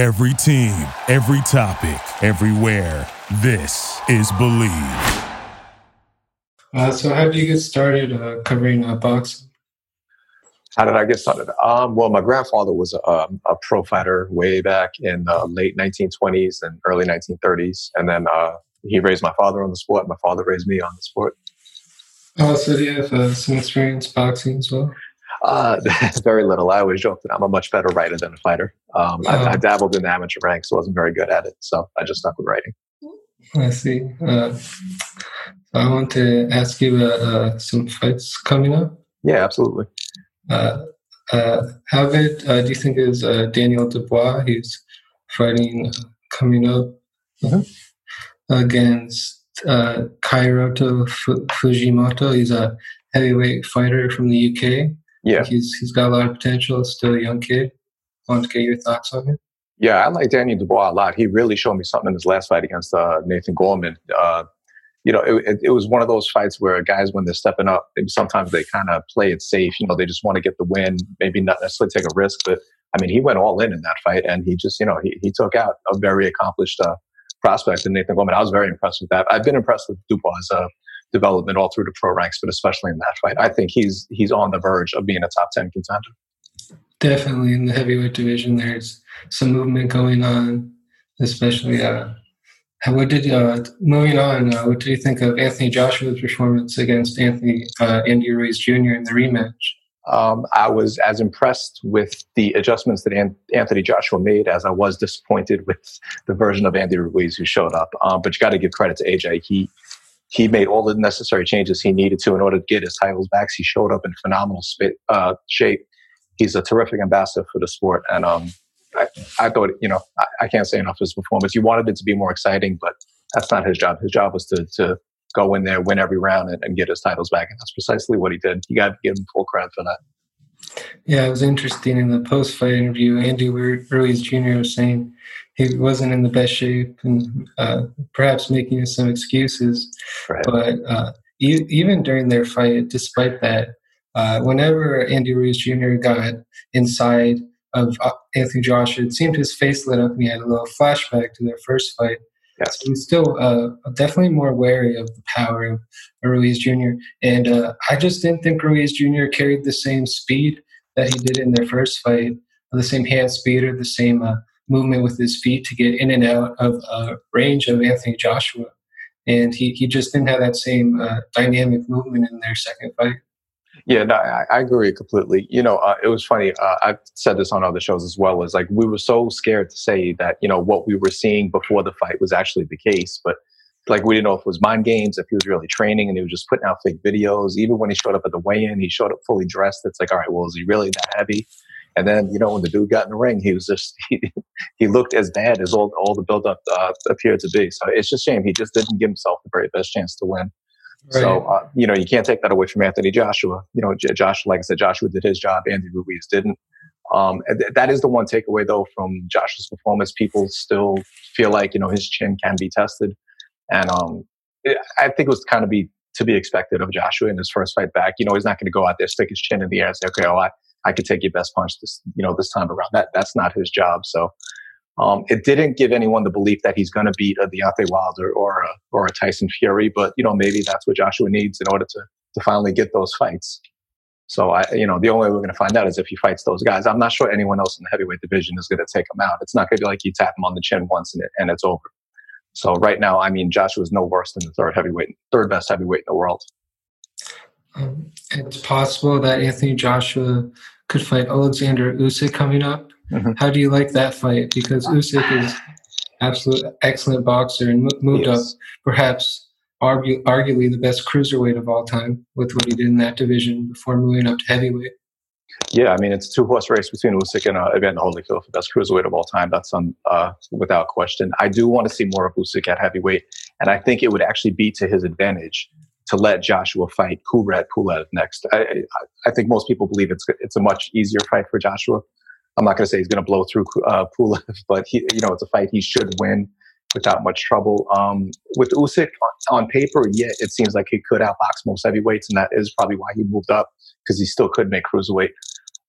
Every team, every topic, everywhere. This is Believe. Uh, so, how did you get started uh, covering uh, boxing? How did I get started? Um, well, my grandfather was a, a, pro fighter way back in the late 1920s and early 1930s. And then uh, he raised my father on the sport. My father raised me on the sport. Oh, so do you have uh, some experience boxing as well? Uh, very little. I always joke that I'm a much better writer than a fighter. Um, I, I, oh. dabbled in the amateur ranks, wasn't very good at it. So I just stuck with writing. I see. Uh, I want to ask you about uh, some fights coming up. Yeah, absolutely. Uh, uh, how good uh, do you think is uh, Daniel Dubois? He's fighting coming up mm-hmm. against uh, Kyotaro Fujimoto. He's a heavyweight fighter from the UK. Yeah, he's he's got a lot of potential. Still a young kid. I want to get your thoughts on him. Yeah, I like Daniel Dubois a lot. He really showed me something in his last fight against uh, Nathan Gorman. Uh, you know, it, it, was one of those fights where guys, when they're stepping up, sometimes they kind of play it safe. You know, they just want to get the win, maybe not necessarily take a risk. But I mean, he went all in in that fight, and he just, you know, he, he took out a very accomplished uh, prospect in Nathan Gorman. I was very impressed with that. I've been impressed with Dubois' uh, development all through the pro ranks, but especially in that fight. I think he's he's on the verge of being a top ten contender. Definitely in the heavyweight division, there's some movement going on, especially. Uh, what did uh, moving on? Uh, what do you think of Anthony Joshua's performance against Anthony uh, Andy Ruiz Jr. in the rematch? Um, I was as impressed with the adjustments that An- Anthony Joshua made as I was disappointed with the version of Andy Ruiz who showed up. Um, but you got to give credit to AJ. He he made all the necessary changes he needed to in order to get his titles back. He showed up in phenomenal sp- uh, shape. He's a terrific ambassador for the sport, and um, I, I, thought, you know, I, I, can't say enough of his performance. He wanted it to be more exciting, but that's not his job. His job was to to go in there, win every round, and, and get his titles back, and that's precisely what he did. You got to give him full credit for that. Yeah, it was interesting in the post fight interview. Andy Ruiz Jr. was saying he wasn't in the best shape and uh, perhaps making some excuses. Right. But uh, e- even during their fight, despite that, uh, whenever Andy Ruiz Jr. got inside of uh, Anthony Joshua, it seemed his face lit up and he had a little flashback to their first fight. Yes. So he's still uh, definitely more wary of the power of Ruiz Jr. And uh, I just didn't think Ruiz Jr. carried the same speed that he did in their first fight, the same hand speed or the same uh, movement with his feet to get in and out of uh, range of Anthony Joshua. And he, he just didn't have that same uh, dynamic movement in their second fight. Yeah, no, I, I agree completely. You know, uh, it was funny. Uh, I've said this on other shows as well. Is like we were so scared to say that you know what we were seeing before the fight was actually the case, but like we didn't know if it was mind games, if he was really training, and he was just putting out fake videos. Even when he showed up at the weigh-in, he showed up fully dressed. It's like, all right, well, is he really that heavy? And then you know when the dude got in the ring, he was just he, he looked as bad as all all the buildup uh, appeared to be. So it's just shame he just didn't give himself the very best chance to win. Right. So, uh, you know, you can't take that away from Anthony Joshua. You know, J- Josh, like I said, Joshua did his job. Andy Ruiz didn't. Um, th- that is the one takeaway, though, from Joshua's performance. People still feel like, you know, his chin can be tested. And um, it, I think it was kind of be to be expected of Joshua in his first fight back. You know, he's not going to go out there, stick his chin in the air and say, okay, oh, I, I could take your best punch this, you know, this time around. That That's not his job. So um, it didn't give anyone the belief that he's going to beat a Deontay Wilder or a, or a Tyson Fury, but you know maybe that's what Joshua needs in order to to finally get those fights. So I, you know, the only way we're going to find out is if he fights those guys. I'm not sure anyone else in the heavyweight division is going to take him out. It's not going to be like you tap him on the chin once and, it, and it's over. So right now, I mean, Joshua's no worse than the third heavyweight, third best heavyweight in the world. Um, it's possible that Anthony Joshua could fight Alexander Usyk coming up. Mm-hmm. How do you like that fight? Because Usyk is absolute excellent boxer and moved yes. up perhaps argue, arguably the best cruiserweight of all time with what he did in that division before moving up to heavyweight. Yeah, I mean it's a two horse race between Usyk and uh, Evander Holyfield for best cruiserweight of all time. That's um, uh, without question. I do want to see more of Usyk at heavyweight, and I think it would actually be to his advantage to let Joshua fight Kubrat Pulev next. I, I, I think most people believe it's it's a much easier fight for Joshua I'm not going to say he's going to blow through uh, Pulev, but he, you know, it's a fight he should win without much trouble. Um, with Usyk on, on, paper, yeah, it seems like he could outbox most heavyweights, and that is probably why he moved up because he still could make cruiserweight.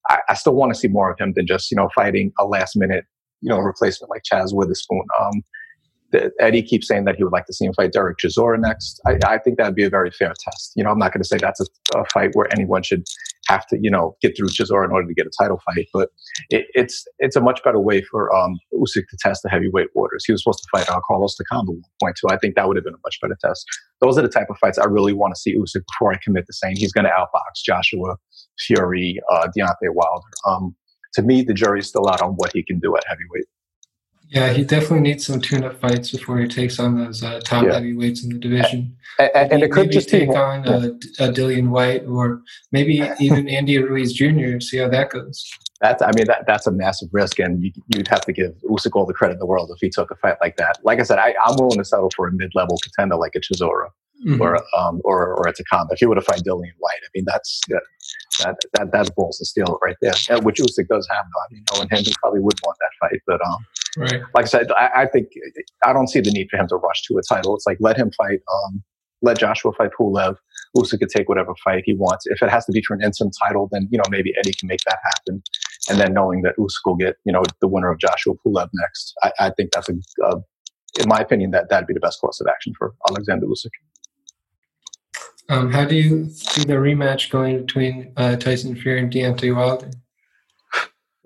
I, I still want to see more of him than just you know fighting a last minute you know replacement like Chaz Witherspoon. Um, Eddie keeps saying that he would like to see him fight Derek Chisora next. I, I think that'd be a very fair test. You know, I'm not going to say that's a, a, fight where anyone should have to, you know, get through Chisora in order to get a title fight, but it, it's it's a much better way for um, Usyk to test the heavyweight waters. He was supposed to fight uh, Carlos Takam at I think that would have been a much better test. Those are the type of fights I really want to see Usyk before I commit to saying he's going to outbox Joshua, Fury, uh, Deontay Wilder. Um, to me, the jury's still out on what he can do at heavyweight. Yeah, he definitely needs some tune-up fights before he takes on those uh, top yeah. heavyweights in the division. And, and, and it could just take on yeah. uh, Dillian Whyte or maybe even Andy Ruiz Jr. See how that goes. That's, I mean, that, that's a massive risk, and you, would have to give Usyk all the credit in the world if he took a fight like that. Like I said, I, am willing to settle for a mid-level contender like a Chisora mm-hmm. or um, or or a Takam. If he were to fight Dillian Whyte, I mean, that's that that, that that's balls to steal right there. Which Usyk does have, though. I mean, him, he probably would want that fight, but um, Right. Like I said, I, I, think I don't see the need for him to rush to a title. It's like let him fight. Um, let Joshua fight Pulev. Usyk could take whatever fight he wants. If it has to be for an instant title, then you know maybe Eddie can make that happen. And then knowing that Usyk will get you know the winner of Joshua Pulev next, I, I think that's a, uh, in my opinion, that that'd be the best course of action for Alexander Usyk. Um, how do you see the rematch going between uh, Tyson Fury and Deontay Wilder?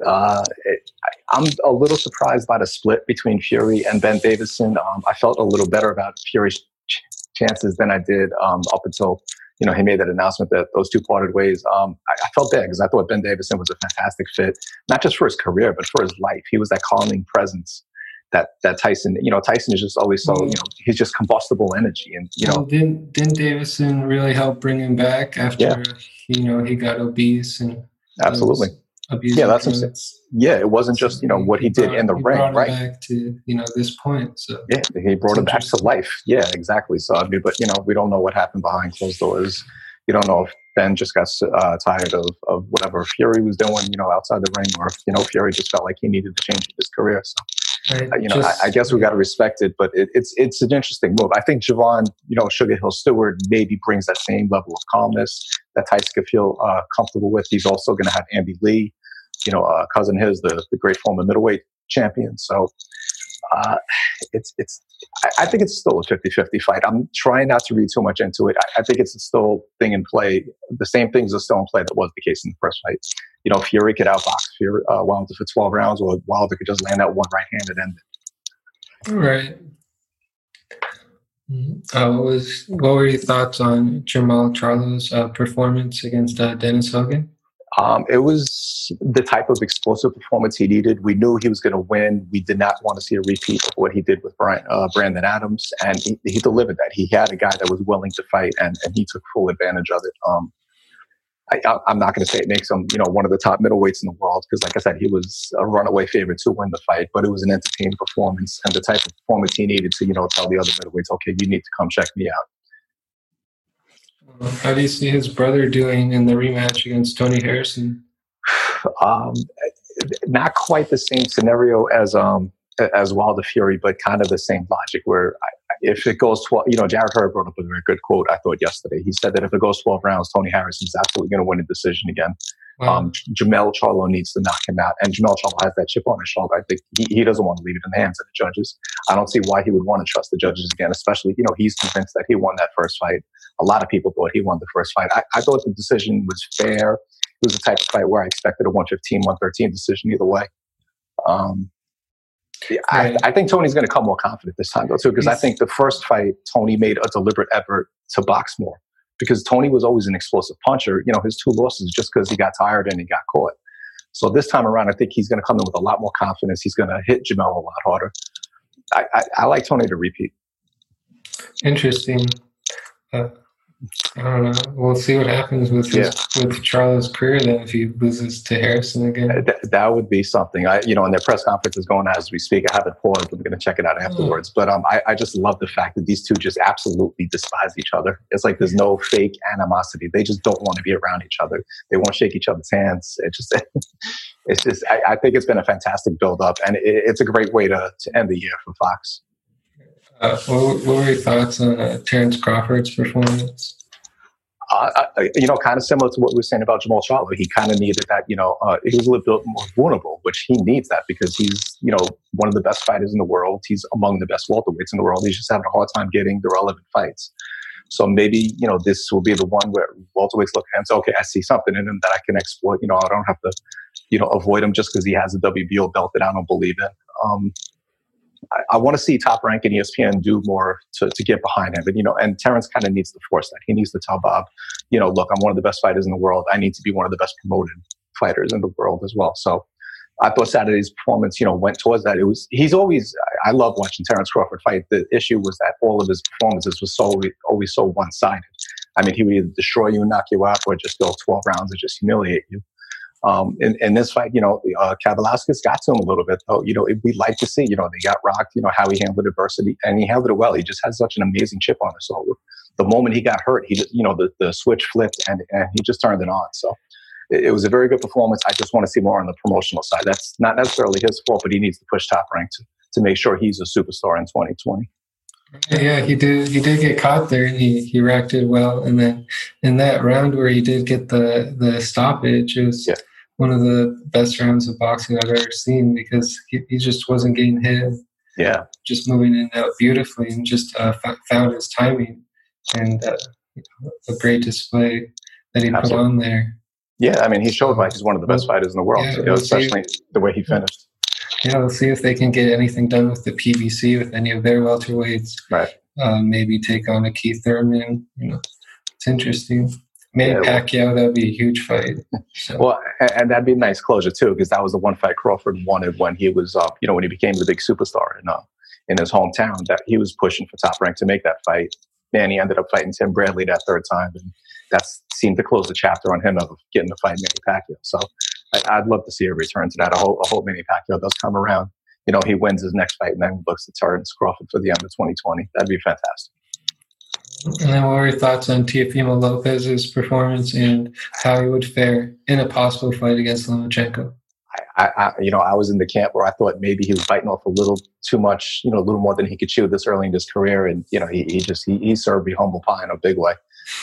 Uh, it, I'm a little surprised by the split between Fury and Ben Davison. Um, I felt a little better about Fury's ch- chances than I did um, up until you know he made that announcement that those two parted ways. Um, I, I, felt bad because I thought Ben Davison was a fantastic fit, not just for his career but for his life. He was that calming presence that that Tyson. You know, Tyson is just always so you know he's just combustible energy, and you know. Well, didn't didn't Davison really help bring him back after yeah. you know he got obese and absolutely. Was, yeah, that's what Yeah, it wasn't just you know what he did in the ring, right? Back to you know this point. So yeah, he brought it back to life. Yeah, exactly. So I mean, but you know, we don't know what happened behind closed doors. You don't know if Ben just got uh, tired of, of whatever Fury was doing, you know, outside the ring, or if you know Fury just felt like he needed to change his career. So. You know, just, I, I, guess we got to respect it, but it, it's it's an interesting move. I think Javan, you know, Sugar Hill Steward maybe brings that same level of calmness that Tyson could feel uh, comfortable with. He's also going to have Andy Lee, you know, uh, cousin his, the, the great former middleweight champion. So uh, it's, it's, I, I, think it's still a 50 50 fight. I'm trying not to read too much into it. I, I, think it's still thing in play. The same things are still in play that was the case in the first fight. You know, Fury could outbox Fury, uh, Wilder for 12 rounds, or Wilder could just land that one right hand and end it. All right. Mm-hmm. Uh, what was what were your thoughts on Jermall Charlo's uh, performance against uh, Dennis Hogan? Um, it was the type of explosive performance he needed. We knew he was going to win. We did not want to see a repeat of what he did with Brian, uh, Brandon Adams, and he, he, delivered that. He had a guy that was willing to fight, and, and he took full advantage of it. Um, I, am not going to say it makes him, you know, one of the top middleweights in the world because, like I said, he was a runaway favorite to win the fight. But it was an entertaining performance and the type of performance he needed to, you know, tell the other middleweights, okay, you need to come check me out. How do you see his brother doing in the rematch against Tony Harrison? Um, not quite the same scenario as um, as Wilder Fury, but kind of the same logic. Where if it goes 12, you know, Jarrett Hurd brought up a very good quote I thought yesterday. He said that if it goes 12 rounds, Tony Harrison's absolutely going to win a decision again. Wow. Um, Jermell Charlo needs to knock him out, and Jermell Charlo has that chip on his shoulder. I think he, he doesn't want to leave it in the hands of the judges. I don't see why he would want to trust the judges again, especially you know he's convinced that he won that first fight. A lot of people thought he won the first fight. I, I thought the decision was fair. It was the type of fight where I expected a 115, 113 decision either way. Um, yeah, I, I, think Tony's going to come more confident this time though too, because I think the first fight Tony made a deliberate effort to box more because Tony was always an explosive puncher. You know, his two losses just because he got tired and he got caught. So this time around, I think he's going to come in with a lot more confidence. He's going to hit Jermell a lot harder. I, I, I like Tony to repeat. Interesting. Uh, I don't know. We'll see what happens with his, yeah. with Charlo's career then if he loses to Harrison again. Uh, that, that, would be something. I, you know, and their press conference is going on as we speak. I haven't paused. I'm going to check it out afterwards. But um, I, I just love the fact that these two just absolutely despise each other. It's like there's no fake animosity. They just don't want to be around each other. They won't shake each other's hands. It just, it's just. I, I, think it's been a fantastic build up, and it, it's a great way to to end the year for Fox. Uh, what, what, were your thoughts on uh, Terence Crawford's performance? Uh, you know, kind of similar to what we were saying about Jermall Charlo. He kind of needed that, you know, uh, he was a little bit more vulnerable, which he needs that because he's, you know, one of the best fighters in the world. He's among the best welterweights in the world. He's just having a hard time getting the relevant fights. So maybe, you know, this will be the one where welterweights look and say, okay, I see something in him that I can exploit. You know, I don't have to, you know, avoid him just because he has a WBO belt that I don't believe in. Um, I, I want to see top rank and ESPN do more to, to get behind him. And, you know, and Terence kind of needs to force that. He needs to tell Bob, you know, look, I'm one of the best fighters in the world. I need to be one of the best promoted fighters in the world as well. So I thought Saturday's performance, you know, went towards that. It was he's always I love watching Terence Crawford fight. The issue was that all of his performances was so always so one sided. I mean, he would either destroy you and knock you out, or just go 12 rounds and just humiliate you. Um, in, in this fight, you know, uh, got to him a little bit, though. You know, we'd like to see, you know, they got rocked, you know, how he handled adversity, and he handled it well. He just has such an amazing chip on his shoulder. The moment he got hurt, he just, you know, the, the switch flipped and, and he just turned it on. So it, it was a very good performance. I just want to see more on the promotional side. That's not necessarily his fault, but he needs to push top rank to, to make sure he's a superstar in 2020. Yeah, he did. He did get caught there, and he he reacted well. And then in that round where he did get the the stoppage, it was yeah one of the best rounds of boxing I've ever seen because he, he just wasn't getting hit. Yeah. Just moving in and out beautifully and just uh, f- found his timing and uh, a great display that he Absolutely. put on there. Yeah, I mean, he showed why he's one of the best fighters in the world, yeah, you know, especially the way he finished. Yeah, we'll see if they can get anything done with the PBC with any of their welterweights. Right. Uh, maybe take on a Keith Thurman. You know, it's interesting. Manny yeah, Pacquiao, that'd be a huge fight. So. Well, and that'd be a nice closure too, because that was the one fight Crawford wanted when he was, uh, you know, when he became the big superstar in uh, in his hometown. That he was pushing for top rank to make that fight. Manny ended up fighting Tim Bradley that third time, and that seemed to close the chapter on him of getting to fight Manny Pacquiao. So I, would love to see a return to that. I hope, I hope Manny Pacquiao does come around. You know, he wins his next fight and then looks to Terence Crawford for the end of 2020. That'd be fantastic. And then, what were your thoughts on Teofimo Lopez's performance and how he would fare in a possible fight against Lomachenko? I, I, you know, I was in the camp where I thought maybe he was biting off a little too much, you know, a little more than he could chew this early in his career, and you know, he, he just he, he served me humble pie in a big way.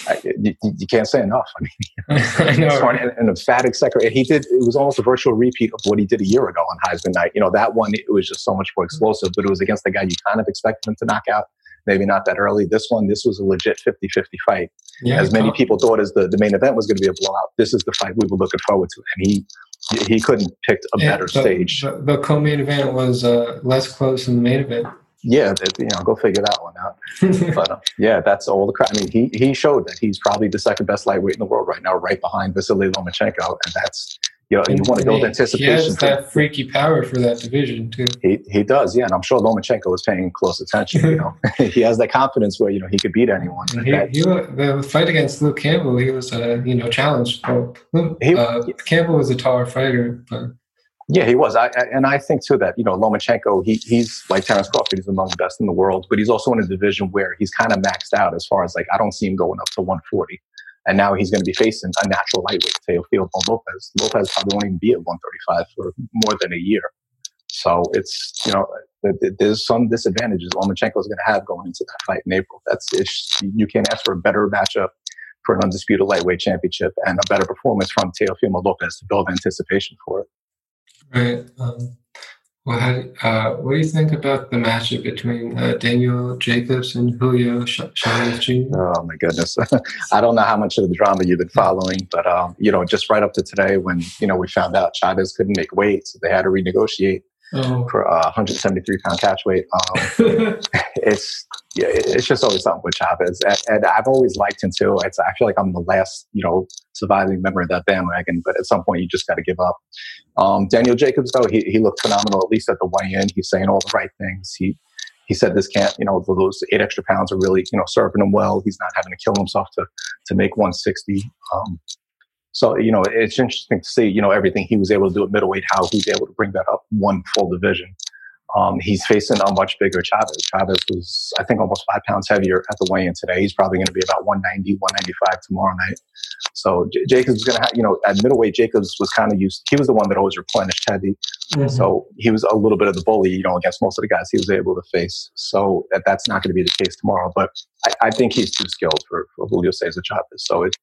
I, you, you, can't say enough. I mean, I know. an, an emphatic second. He did. It was almost a virtual repeat of what he did a year ago on Heisman night. You know, that one it was just so much more explosive, but it was against the guy you kind of expected him to knock out maybe not that early. This one, this was a legit 50 50 fight. Yeah, as many people thought as the, the main event was going to be a blowout, this is the fight we were looking forward to. And he he couldn't pick a yeah, better the, stage. The, the co main event was uh, less close than the main event. Yeah, you know, go figure that one out. but uh, yeah, that's all the crap. I mean, he he showed that he's probably the second best lightweight in the world right now, right behind Vasily Lomachenko, and that's you know, and you want to build anticipation. He has that freaky power for that division too. He he does, yeah, and I'm sure Lomachenko is paying close attention. You know, he has that confidence where you know he could beat anyone. He, he, the fight against Luke Campbell, he was uh, you know challenged. he, uh, Campbell was a taller fighter, but. Yeah, he was. I, I, and I think too that you know Lomachenko, he, he's like Terence Crawford, he's among the best in the world, but he's also in a division where he's kind of maxed out as far as like I don't see him going up to 140. And now he's going to be facing a natural lightweight, Teofimo Lopez. Lopez probably won't even be at 135 for more than a year. So it's, you know, there's some disadvantages Lomachenko is going to have going into that fight in April. That's you can't ask for a better matchup for an undisputed lightweight championship and a better performance from Teofimo Lopez to build anticipation for it. Right. Um, well, uh, what do you think about the matchup between uh, Daniel Jacobs and Julio Chavez Jr.? Oh my goodness, I don't know how much of the drama you've been following, but um, you know, just right up to today, when you know we found out Chavez couldn't make weight, so they had to renegotiate oh. for a uh, 173 pound catch weight. Um, it's yeah, it's just always something with Chavez, and, and, I've always liked him too. It's I feel like I'm the last you know surviving member of that bandwagon, but at some point you just got to give up. Um, Daniel Jacobs though, he he looked phenomenal at least at the weigh-in. He's saying all the right things. He he said this can't, you know, those eight extra pounds are really, you know, serving him well. He's not having to kill himself to to make 160. Um, so, you know, it's interesting to see, you know, everything he was able to do at middleweight, how he's able to bring that up one full division. Um, he's facing a much bigger Chavez. Chavez was, I think, almost five pounds heavier at the weigh-in today. He's probably going to be about 190, 195 tomorrow night. So J- Jacobs is going to have, you know, at middleweight, Jacobs was kind of used. He was the one that always replenished heavy. Mm-hmm. So he was a little bit of the bully, you know, against most of the guys he was able to face. So that, that's not going to be the case tomorrow. But I, I think he's too skilled for, for Julio Cesar Chavez. So it,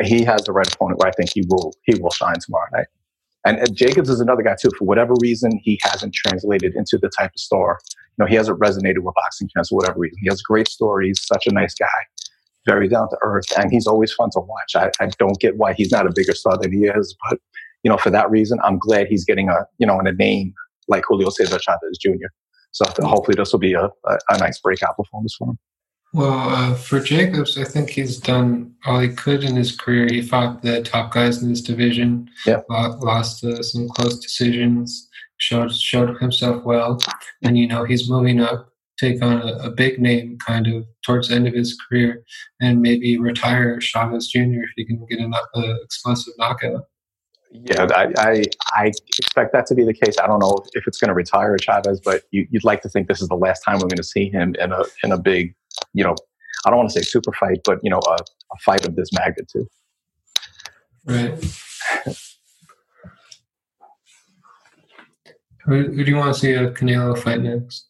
he has the right opponent where I think he will he will shine tomorrow night. And, and, Jacobs is another guy too. For whatever reason, he hasn't translated into the type of star. You know, he hasn't resonated with boxing fans for whatever reason. He has great stories, such a nice guy, very down to earth, and he's always fun to watch. I, I don't get why he's not a bigger star than he is, but you know, for that reason, I'm glad he's getting a you know, in a name like Julio Cesar Chavez Jr. So hopefully this will be a, a, a nice breakout performance for him. Well, uh, for Jacobs, I think he's done all he could in his career. He fought the top guys in this division, yeah. lost uh, some close decisions, showed showed himself well, and you know he's moving up, take on a, a big name kind of towards the end of his career, and maybe retire Chavez Jr. if he can get an uh, explosive knockout. Yeah, I, I, I expect that to be the case. I don't know if it's going to retire Chavez, but you, would like to think this is the last time we're going to see him in a in a big you know, I don't want to say super fight, but you know, a, a fight of this magnitude. Right. who, who, do you want to see a Canelo fight next?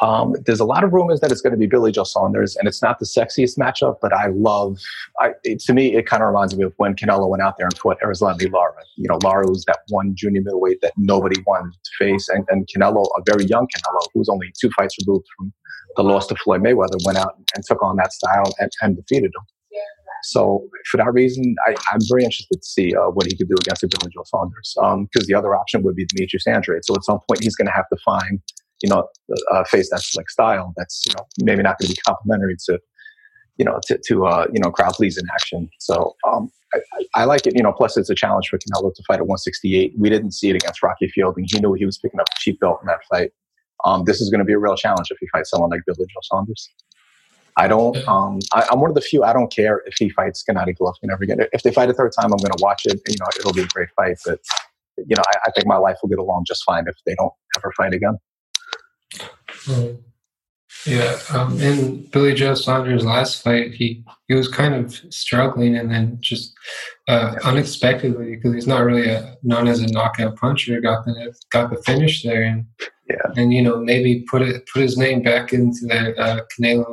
Um, there's a lot of rumors that it's going to be Billy Joe Saunders, and it's not the sexiest matchup, but I love. I, it, to me, it kind of reminds me of when Canelo went out there and fought Erislandy Lara. You know, Lara was that one junior middleweight that nobody wanted to face, and, and Canelo, a very young Canelo, who was only two fights removed from the loss to Floyd Mayweather, went out and took on that style and, and defeated him. So for that reason, I, am very interested to see uh, what he could do against Billy Joe Saunders. Because um, the other option would be Demetrius Andrade. So at some point, he's going to have to find, you know, a face that's like style that's you know maybe not going to be complementary to, you know, to, to uh, you know crowd pleasing action. So um, I, I, like it. You know, plus it's a challenge for Canelo to fight at 168. We didn't see it against Rocky Fielding. He knew he was picking up a cheap belt in that fight um, this is going to be a real challenge if he fights someone like Billy Joe Saunders. I don't. Um, I, am one of the few. I don't care if he fights Gennady Golovkin ever again. If they fight a third time, I'm going to watch it. You know, it'll be a great fight. But you know, I, I think my life will get along just fine if they don't ever fight again. Mm. Yeah, um, in Billy Joe Saunders' last fight, he he was kind of struggling, and then just uh, unexpectedly, because he's not really a, known as a knockout puncher, got the got the finish there, and yeah. and you know maybe put it put his name back into that uh, Canelo,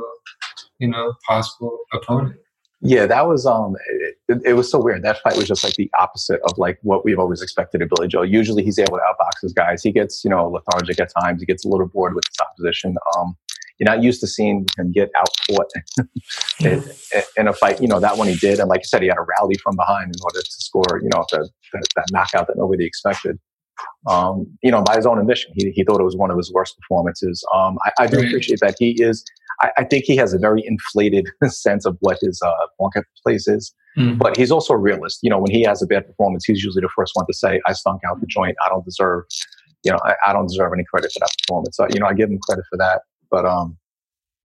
you know, possible opponent. Yeah, that was um, it, it, was so weird. That fight was just like the opposite of like what we've always expected of Billy Joe. Usually, he's able to outbox his guys. He gets you know lethargic at times. He gets a little bored with his opposition. Um, you're not used to seeing him get outfought in, in, a fight. You know that one he did, and like I said, he had a rally from behind in order to score. You know the, the, that knockout that nobody expected um, you know, by his own admission, he, he thought it was one of his worst performances. Um, I, I, do appreciate that he is. I, I, think he has a very inflated sense of what his uh, marketplace is, mm. but he's also a realist. You know, when he has a bad performance, he's usually the first one to say, "I stunk out the joint. I don't deserve, you know, I, I don't deserve any credit for that performance." So, you know, I give him credit for that. But um,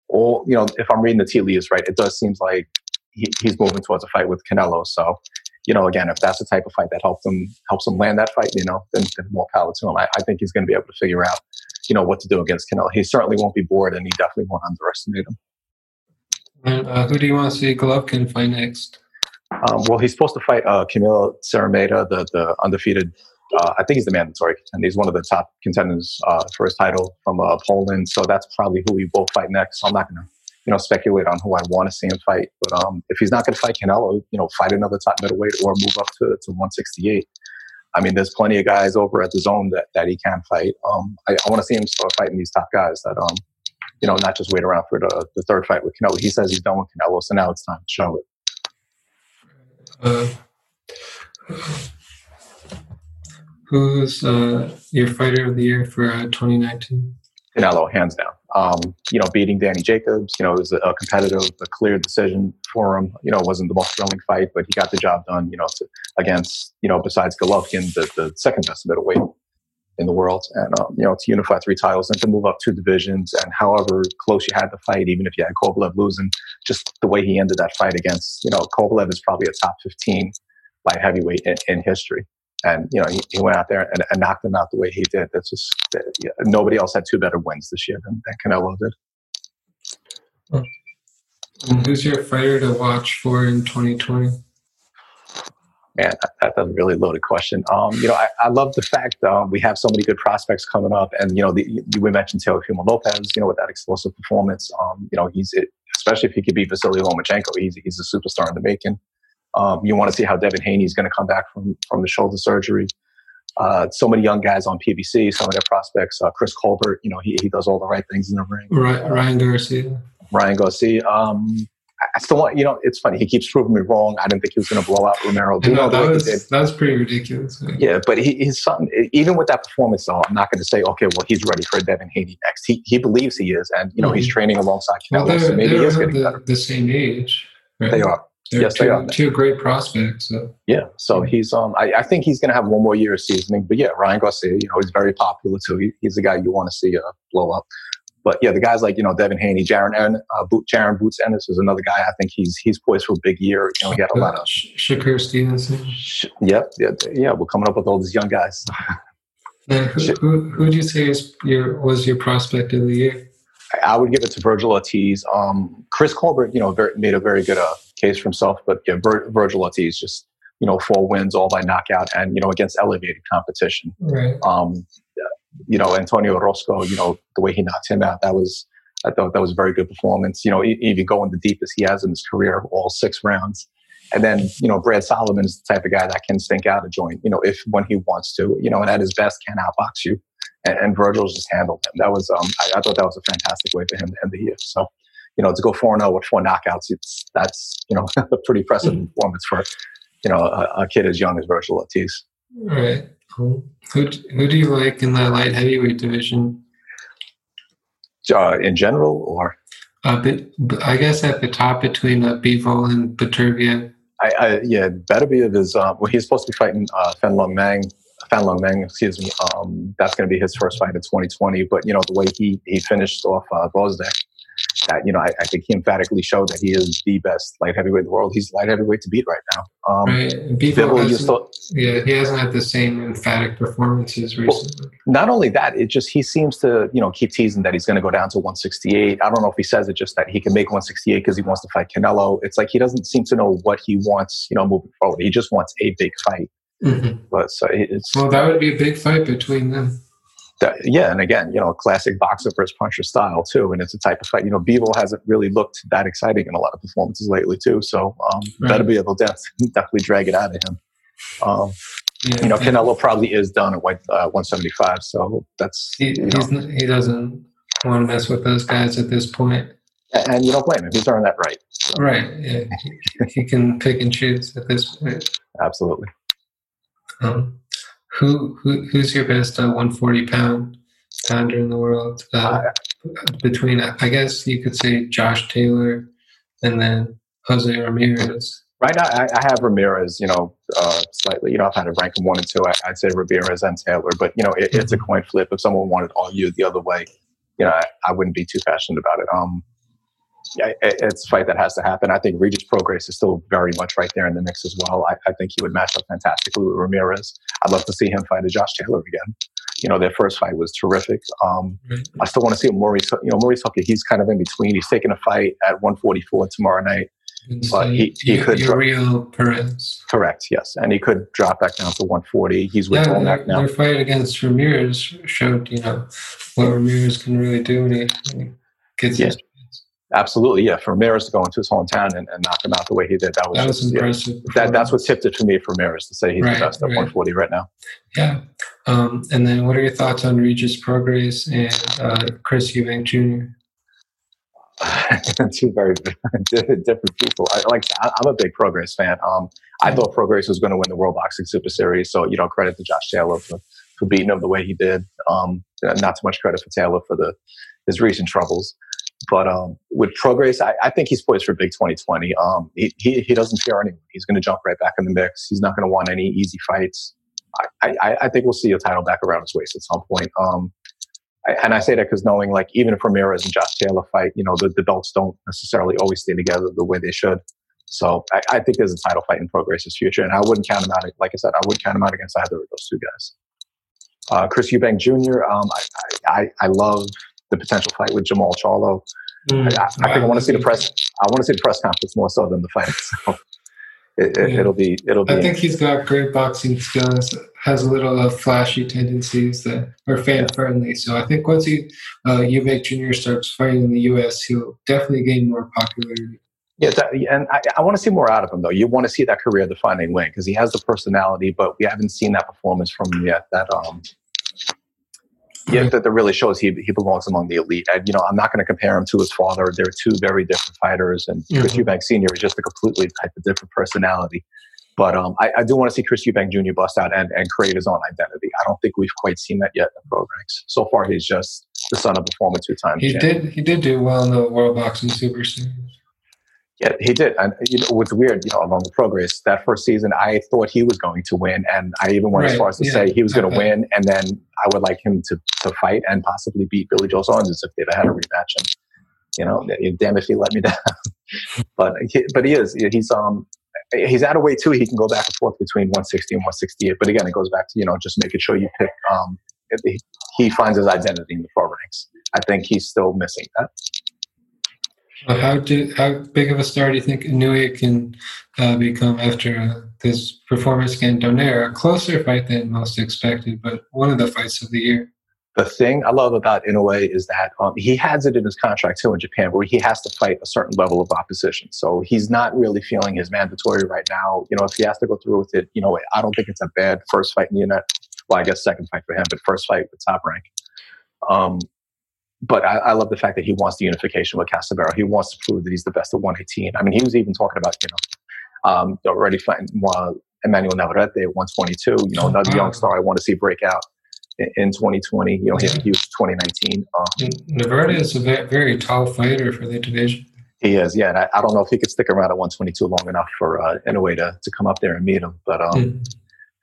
all you know, if I'm reading the tea leaves right, it does seem like he, he's moving towards a fight with Canelo. So you know, again, if that's the type of fight that helps him helps him land that fight, you know, then, then more power to him. I, I think he's going to be able to figure out, you know, what to do against Canelo. He certainly won't be bored, and he definitely won't underestimate him. And uh, who do you want to see Golovkin fight next? Um, well, he's supposed to fight uh, Kamil Szeremeta, the the undefeated. Uh, I think he's the mandatory contender. He's one of the top contenders uh, for his title from uh, Poland. So that's probably who we will fight next. So I'm not going to you know, speculate on who I want to see him fight. But um, if he's not going to fight Canelo, you know, fight another top middleweight or move up to, to 168. I mean, there's plenty of guys over at the zone that, that he can fight. Um, I, I want to see him start fighting these top guys that, um, you know, not just wait around for the, the third fight with Canelo. He says he's done with Canelo, so now it's time to show it. Uh, who's uh, your fighter of the year for uh, 2019? Canelo, hands down. Um, you know, beating Danny Jacobs, you know, it was a, competitive, a clear decision for him. You know, it wasn't the most thrilling fight, but he got the job done, you know, to, against, you know, besides Golovkin, the, the second best middleweight in the world. And, um, you know, to unify three titles and to move up two divisions. And however close you had the fight, even if you had Kovalev losing, just the way he ended that fight against, you know, Kovalev is probably a top 15 light heavyweight in, in history. And you know he, he went out there and, and, knocked them out the way he did. That's just yeah, nobody else had two better wins this year than, than Canelo did. And who's your fighter to watch for in 2020? Man, that's a really loaded question. Um, you know, I, I, love the fact um, we have so many good prospects coming up, and you know, the, we mentioned Taylor Teofimo Lopez. You know, with that explosive performance, um, you know, he's especially if he could beat Vasily Lomachenko, he's he's a superstar in the making. Um, you want to see how Devin Haney is going to come back from from the shoulder surgery. Uh, so many young guys on PBC, some of their prospects. Uh, Chris Colbert, you know, he, he does all the right things in the ring. Right, Ryan Garcia. Ryan Garcia. Um, I still want, you know, it's funny. He keeps proving me wrong. I didn't think he was going to blow out Romero. No, that, was, that was pretty ridiculous. Yeah, but he, his son, even with that performance, though, I'm not going to say, okay, well, he's ready for Devin Haney next. He, he believes he is, and, you know, mm-hmm. he's training alongside Canelo, well, so maybe he is getting the, better. the same age. Right? They are. They're yes, two, they are. Two great prospects. So. Yeah, so he's um, I, I think he's going to have one more year of seasoning. But yeah, Ryan Garcia, you know, he's very popular too. He, he's the guy you want to see uh, blow up. But yeah, the guys like you know Devin Haney, Jaron uh, Boot, Jaron Boots Ennis is another guy. I think he's he's poised for a big year. You know, he got a lot of Shakur Stevenson. Sh- yep, yeah, yeah. We're coming up with all these young guys. who, who, who do you say is your was your prospect of the year? I would give it to Vergil Ortiz. Um, Chris Colbert, you know, very, made a very good uh, case for himself, but yeah, Vir- Vergil Ortiz just you know four wins all by knockout and you know against elevated competition. Right. Um, you know, Antonio Orozco, you know, the way he knocked him out, that was, I thought that was a very good performance. You know, even going the deepest he has in his career, all six rounds. And then, you know, Brad Solomon is the type of guy that can stink out a joint, you know, if when he wants to, you know, and at his best can outbox you. And, and Vergil's just handled him. That was, um, I, I, thought that was a fantastic way for him to end the year. So, you know, to go 4 0 with four knockouts, it's, that's, you know, a pretty impressive mm-hmm. performance for, you know, a, a kid as young as Vergil Ortiz. Right. Who who do you like in the light heavyweight division? Uh, in general, or uh, but, I guess at the top between uh, Bivol and Beterbiev. I, I yeah, Beterbiev is uh, well. He's supposed to be fighting uh, Fanlong Meng. Fanlong Meng, excuse me. Um, that's going to be his first fight in 2020. But you know the way he he finished off uh, that you know, I, I, think he emphatically showed that he is the best light heavyweight in the world. He's light heavyweight to beat right now. Um, right. Bivol yeah, he hasn't had the same emphatic performances recently. Well, not only that, it just he seems to you know keep teasing that he's going to go down to 168. I don't know if he says it just that he can make 168 because he wants to fight Canelo. It's like he doesn't seem to know what he wants, you know, moving forward. He just wants a big fight. Mm-hmm. But so it's well, that would be a big fight between them yeah, and again, you know, classic boxer versus puncher style too, and it's a type of fight. You know, Bivol hasn't really looked that exciting in a lot of performances lately too, so um, right. that'll be able to definitely drag it out of him. Um, yeah, you know, Canelo probably is done at uh, 175, so that's he, you know. he doesn't want to mess with those guys at this point. And, and you don't blame him; he's earned that right. So. Right. Yeah, he can pick and choose at this point. Absolutely. Um, who, who who's your best uh, 140 pound pounder in the world? Uh, between I guess you could say Josh Taylor and then Jose Ramirez. Right now, I, I have Ramirez. You know, uh, slightly. You know, I've had to rank him one and two. I, would say Ramirez and Taylor, but you know, it, it's a mm-hmm. coin flip. If someone wanted to argue the other way, you know, I, I wouldn't be too passionate about it. Um, it's a fight that has to happen. I think Regis Prograis is still very much right there in the mix as well. I, I, think he would match up fantastically with Ramirez. I'd love to see him fight a Josh Taylor again. You know, their first fight was terrific. Um, I still want to see Maurice. You know, Maurice Hooker. He's kind of in between. He's taking a fight at 144 tomorrow night, but he, he could. Uriel Perez. Correct. Yes, and he could drop back down to 140. He's with yeah, Womack now. Their fight against Ramirez showed you know what Ramirez can really do when he, when he gets yeah. his Absolutely, yeah. For Ramirez to go into his hometown and, and knock him out the way he did, that was, that was impressive. Yeah, that, that's what tipped it for me for Ramirez to say he's right, the best at right. 140 right now. Yeah. Um, and then, what are your thoughts on Regis Prograis and uh, Chris Eubank Jr.? Two very different people. I like. I'm a big Prograis fan. Um, I thought Prograis was going to win the World Boxing Super Series, so you know, credit to Josh Taylor for, for beating him the way he did. Um, not too much credit for Taylor for the his recent troubles. But um, with Prograis, I, I, think he's poised for big 2020. Um, he, he, he, doesn't fear anyone. He's going to jump right back in the mix. He's not going to want any easy fights. I, I, I, think we'll see a title back around his waist at some point. Um, and I say that because knowing, like, even if Ramirez and Josh Taylor fight, you know, the, the belts don't necessarily always stay together the way they should. So I, I, think there's a title fight in Prograis' future, and I wouldn't count him out. Like I said, I wouldn't count him out against either of those two guys. Uh, Chris Eubank Jr. Um, I, I, I love the potential fight with Jermall Charlo. Mm, I, I, think I want to see the press. I want to see the press conference more so than the fight. So it, will yeah. be. It'll be. I think he's got great boxing skills. Has a little uh, flashy tendencies that are fan friendly. So I think once he uh, Eubank Jr. starts fighting in the U.S., he'll definitely gain more popularity. Yeah, and I, I want to see more out of him though. You want to see that career defining win because he has the personality, but we haven't seen that performance from him yet. That um, yeah, that, that really shows he he belongs among the elite. And, you know, I'm not going to compare him to his father. They're two very different fighters, and mm-hmm. Chris Eubank Senior is just a completely type of different personality. But um, I, I, do want to see Chris Eubank Jr. bust out and, and create his own identity. I don't think we've quite seen that yet in the pro ranks. So far, he's just the son of a former two-time. He champion. did he did do well in the World Boxing Super Series. Yeah, he did. And you know what's weird, you know, along the progress. that first season, I thought he was going to win, and I even went right. as far as to yeah. say he was going to win, and then I would like him to to fight and possibly beat Billy Joe Saunders if they'd had a rematch. And you know, damn if he let me down. but he, but he is he's um he's at a weight too. He can go back and forth between 160 and 168. But again, it goes back to you know just making sure you pick. Um, he finds his identity in the pro ranks. I think he's still missing that. How do how big of a star do you think Inoue can uh, become after uh, this performance against Donaire? A closer fight than most expected, but one of the fights of the year. The thing I love about Inoue is that um, he has it in his contract too in Japan, where he has to fight a certain level of opposition. So he's not really feeling his mandatory right now. You know, if he has to go through with it, you know, I don't think it's a bad first fight in the unit. Well, I guess second fight for him, but first fight with top rank. Um, but I, I, love the fact that he wants the unification with Casimero. He wants to prove that he's the best at 118. I mean, he was even talking about, you know, um, already fighting uh, Emmanuel Navarrete at 122. You know, another young star I want to see break out in, in 2020. You know, he, he was 2019. Um, Navarrete is a very, very tall fighter for the division. He is, yeah. And I, I, don't know if he could stick around at 122 long enough for uh, Inoue to, to come up there and meet him. But um, mm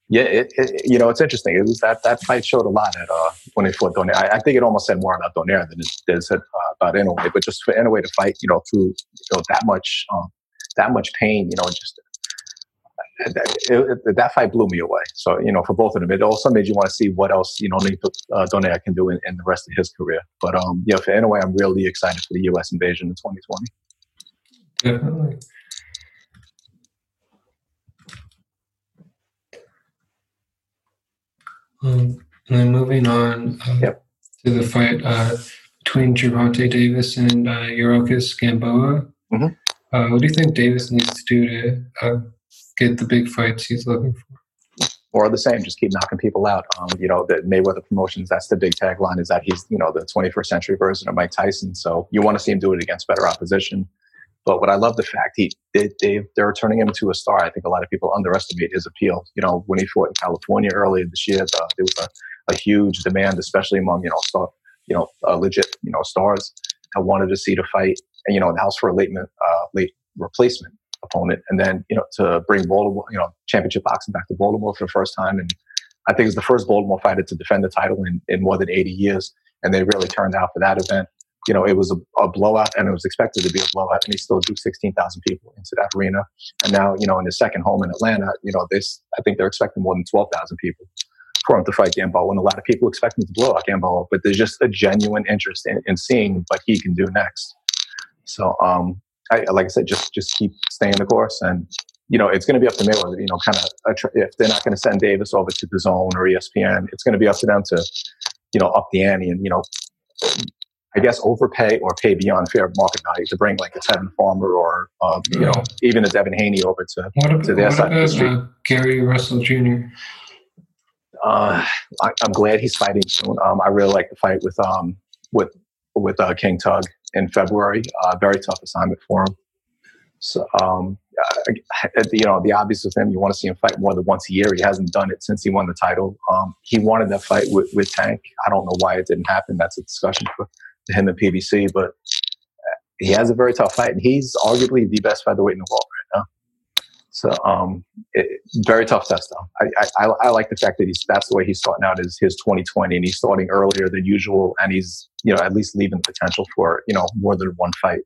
yeah, it, it, you know, it's interesting. It was that that fight showed a lot at uh, when he fought Donaire. I, I, think it almost said more about Donaire than it did uh, about Inoue. But just for Inoue to fight, you know, through you know that much um, that much pain, you know, just it, that fight blew me away. So you know, for both of them, it also made you want to see what else you know uh, Donaire can do in, in, the rest of his career. But um, yeah, for Inoue, I'm really excited for the U.S. invasion in 2020. Definitely. Um, and then moving on uh, yep. to the fight uh, between Gervonta Davis and uh, Gamboa. Mm-hmm. Uh, what do you think Davis needs to do to uh, get the big fights he's looking for? Or the same, just keep knocking people out. Um, you know, the Mayweather Promotions, that's the big tagline is that he's, you know, the 21st century version of Mike Tyson. So you want to see him do it against better opposition. But what I love the fact he they, they they're turning him into a star. I think a lot of people underestimate his appeal. You know, when he fought in California earlier this year, the, there was a, a huge demand, especially among you know star, you know uh, legit you know stars that wanted to see the fight. And you know, in the house for a late uh, late replacement opponent, and then you know to bring Baltimore, you know, championship boxing back to Baltimore for the first time, and I think it's the first Baltimore fighter to defend the title in, in more than 80 years, and they really turned out for that event you know, it was a, a, blowout and it was expected to be a blowout and he still drew 16,000 people into that arena. And now, you know, in his second home in Atlanta, you know, this, I think they're expecting more than 12,000 people for him to fight Gamboa. And a lot of people expect him to blow out Gamboa, but there's just a genuine interest in, in seeing what he can do next. So, um, I, like I said, just, just keep staying the course and, you know, it's going to be up to Mayweather, you know, kind of, if they're not going to send Davis over to the zone or ESPN, it's going to be up to them to, you know, up the ante and, you know, I guess, overpay or pay beyond fair market value to bring like a Tevin Farmer or, um, you know, even a Devin Haney over to, what to their side of the street. Uh, Gary Russell Jr.? Uh, I, am glad he's fighting soon. Um, I really like the fight with um, with with uh, King Tug in February. Uh, very tough assignment for him. So, um, uh, you know, the obvious with him, you want to see him fight more than once a year. He hasn't done it since he won the title. Um, he wanted that fight with, with Tank. I don't know why it didn't happen. That's a discussion for him in PBC, but he has a very tough fight, and he's arguably the best featherweight in the world right now. So, um, it, very tough test though. I, I, I like the fact that he's that's the way he's starting out is his 2020, and he's starting earlier than usual, and he's you know at least leaving the potential for you know more than one fight.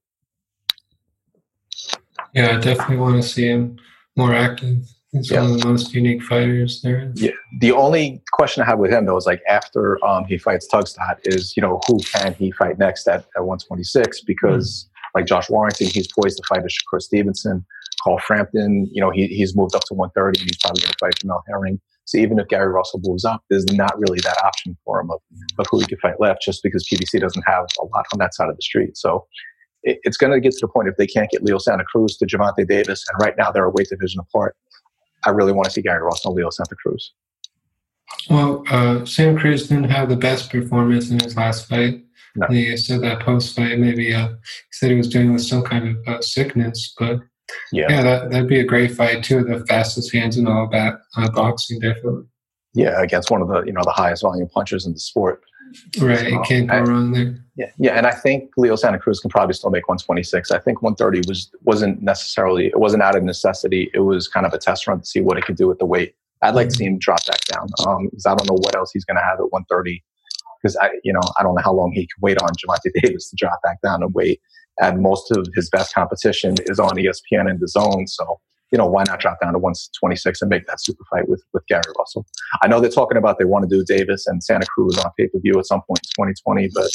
Yeah, I definitely want to see him more active. He's yeah. one of the most unique fighters there is. Yeah. The only question I have with him though is like after um, he fights Tugstad is you know who can he fight next at, at 126 because mm. like Josh Warrington he's poised to fight a Shakur Stevenson, Carl Frampton you know he, he's moved up to 130 and he's probably going to fight Jamel Herring. So even if Gary Russell moves up, there's not really that option for him of, of who he could fight left just because PBC doesn't have a lot on that side of the street. So it, it's going to get to the point if they can't get Leo Santa Cruz to Gervonta Davis, and right now they're a weight division apart I really want to see Gary Ross and Leo Santa Cruz. Well, uh, Santa Cruz didn't have the best performance in his last fight. No. He said that post fight, maybe uh, he said he was dealing with some kind of uh, sickness, but yeah, yeah that, that'd be a great fight. too. The fastest hands in all bat, uh, boxing, definitely. Yeah, against one of the you know the highest volume punchers in the sport. Right, you can't go I, wrong there. Yeah, yeah, and I think Leo Santa Cruz can probably still make 126. I think 130 was wasn't necessarily it wasn't out of necessity. It was kind of a test run to see what it could do with the weight. I'd like to see him drop back down um, because I don't know what else he's going to have at 130. Because I, you know, I don't know how long he can wait on Gervonta Davis to drop back down and weight. And most of his best competition is on ESPN and DAZN, So you know, why not drop down to 126 and make that super fight with, with Gary Russell? I know they're talking about they want to do Davis and Santa Cruz on pay per view at some point in 2020, but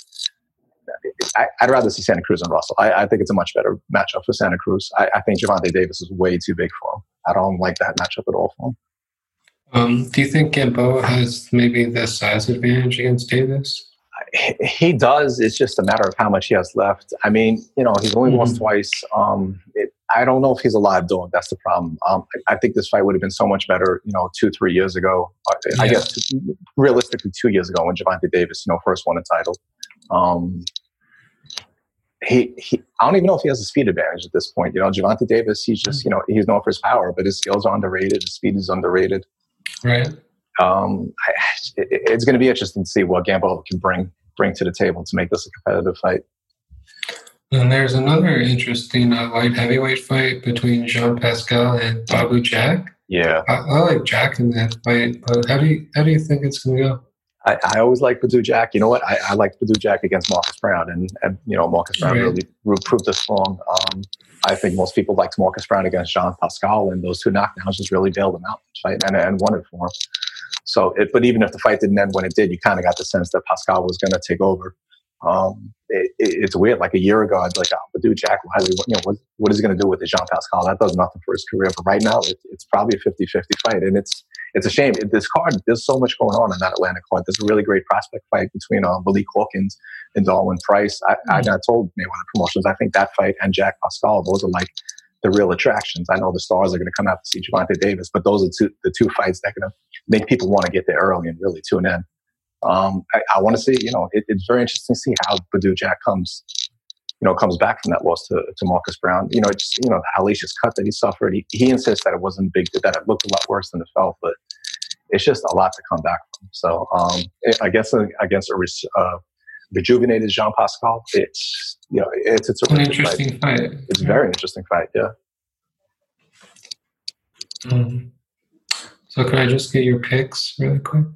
I, would rather see Santa Cruz and Russell. I, I, think it's a much better matchup for Santa Cruz. I, I, think Gervonta Davis is way too big for him. I don't like that matchup at all for him. Um, do you think Gamboa has maybe the size advantage against Davis? He does. It's just a matter of how much he has left. I mean, you know, he's only mm-hmm. lost twice. Um, it, I don't know if he's alive, live dog. That's the problem. Um, I, I, think this fight would have been so much better, you know, two, three years ago. I, guess realistically, two years ago when Gervonta Davis, you know, first won a title. Um, he, he, I don't even know if he has a speed advantage at this point. You know, Gervonta Davis, he's just, you know, he's known for his power, but his skills are underrated. His speed is underrated. Right. Um, I, it, it's going to be interesting to see what Gamboa can bring bring to the table to make this a competitive fight. And there's another interesting uh, light heavyweight fight between Jean Pascal and Badou Jack. Yeah, I, I, like Jack in that fight, but how do you how do you think it's going to go? I, I, always like Badou Jack. You know what? I, I like Badou Jack against Marcus Browne, and, and you know Marcus Browne right. really proved us wrong. Um, I think most people liked Marcus Browne against Jean Pascal, and those two knockdowns just really bailed him out, right? And, and won it for him. So, it, but even if the fight didn't end when it did, you kind of got the sense that Pascal was going to take over. Um, it, it, it's weird. Like a year ago, I'd be like, oh, but dude, Jack Wiley, you know, what, what is he going to do with the Jean Pascal? That does nothing for his career. But right now, it, it's probably a 50 50 fight. And it's it's a shame. This card, there's so much going on in that Atlanta card. There's a really great prospect fight between uh, Malik Hawkins and Darwin Price. I, mm-hmm. I, I told Mayweather Promotions, I think that fight and Jack Pascal, those are like the real attractions. I know the stars are going to come out to see Gervonta Davis, but those are two, the two fights that are going to make people want to get there early and really tune in. Um, I, I want to see, you know, it, it's very interesting to see how Badou Jack comes, you know, comes back from that loss to, to Marcus Browne. You know, it's, you know, the hellacious cut that he suffered. He, he insists that it wasn't big, that it looked a lot worse than it felt, but it's just a lot to come back from. So um, I guess uh, against a uh, rejuvenated Jean Pascal, it's, you know, it's, it's a an interesting fight. fight. It's a very interesting fight, yeah. Um, so can I just get your picks really quick?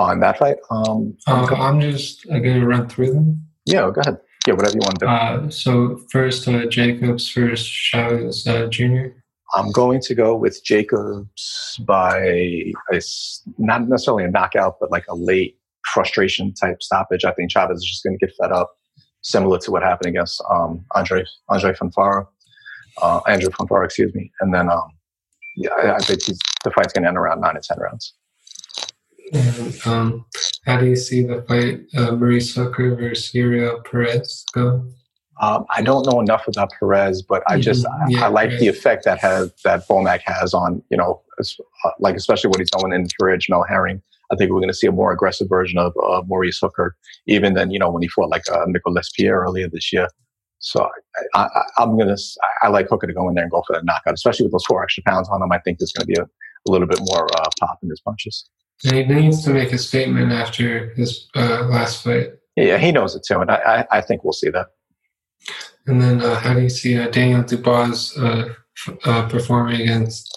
On that fight? Um, uh, I'm just going to run through them. Yeah, go ahead. Yeah, whatever you want to do. Uh, so first, uh, Jacobs first, Chavez uh, Jr. I'm going to go with Jacobs by a, not necessarily a knockout, but like a late frustration type stoppage. I think Chavez is just going to get fed up, similar to what happened against um, Andre Andre Fonfara, uh, Andrew Fonfara, excuse me. And then, um, yeah, I, I think the fight's going to end around nine to ten rounds. And um, how do you see the fight, uh, Maurice Hooker versus Uriel Perez go? Um, I don't know enough about Perez, but I just mm-hmm. yeah, I, I, like the effect that has that Bomac has on you know uh, like especially what he's doing in Fridge Mel Herring. I think we're going to see a more aggressive version of uh, Maurice Hooker, even than you know when he fought like uh, Mikkel LesPierre earlier this year. So I, am gonna I, I, like Hooker to go in there and go for that knockout, especially with those four extra pounds on him. I think there's going to be a, a, little bit more uh, pop in his punches. And he needs to make a statement after his uh, last fight. Yeah, he knows it too, and I, I, I think we'll see that. And then, uh, how do you see uh, Daniel Dubois uh, f- uh, performing against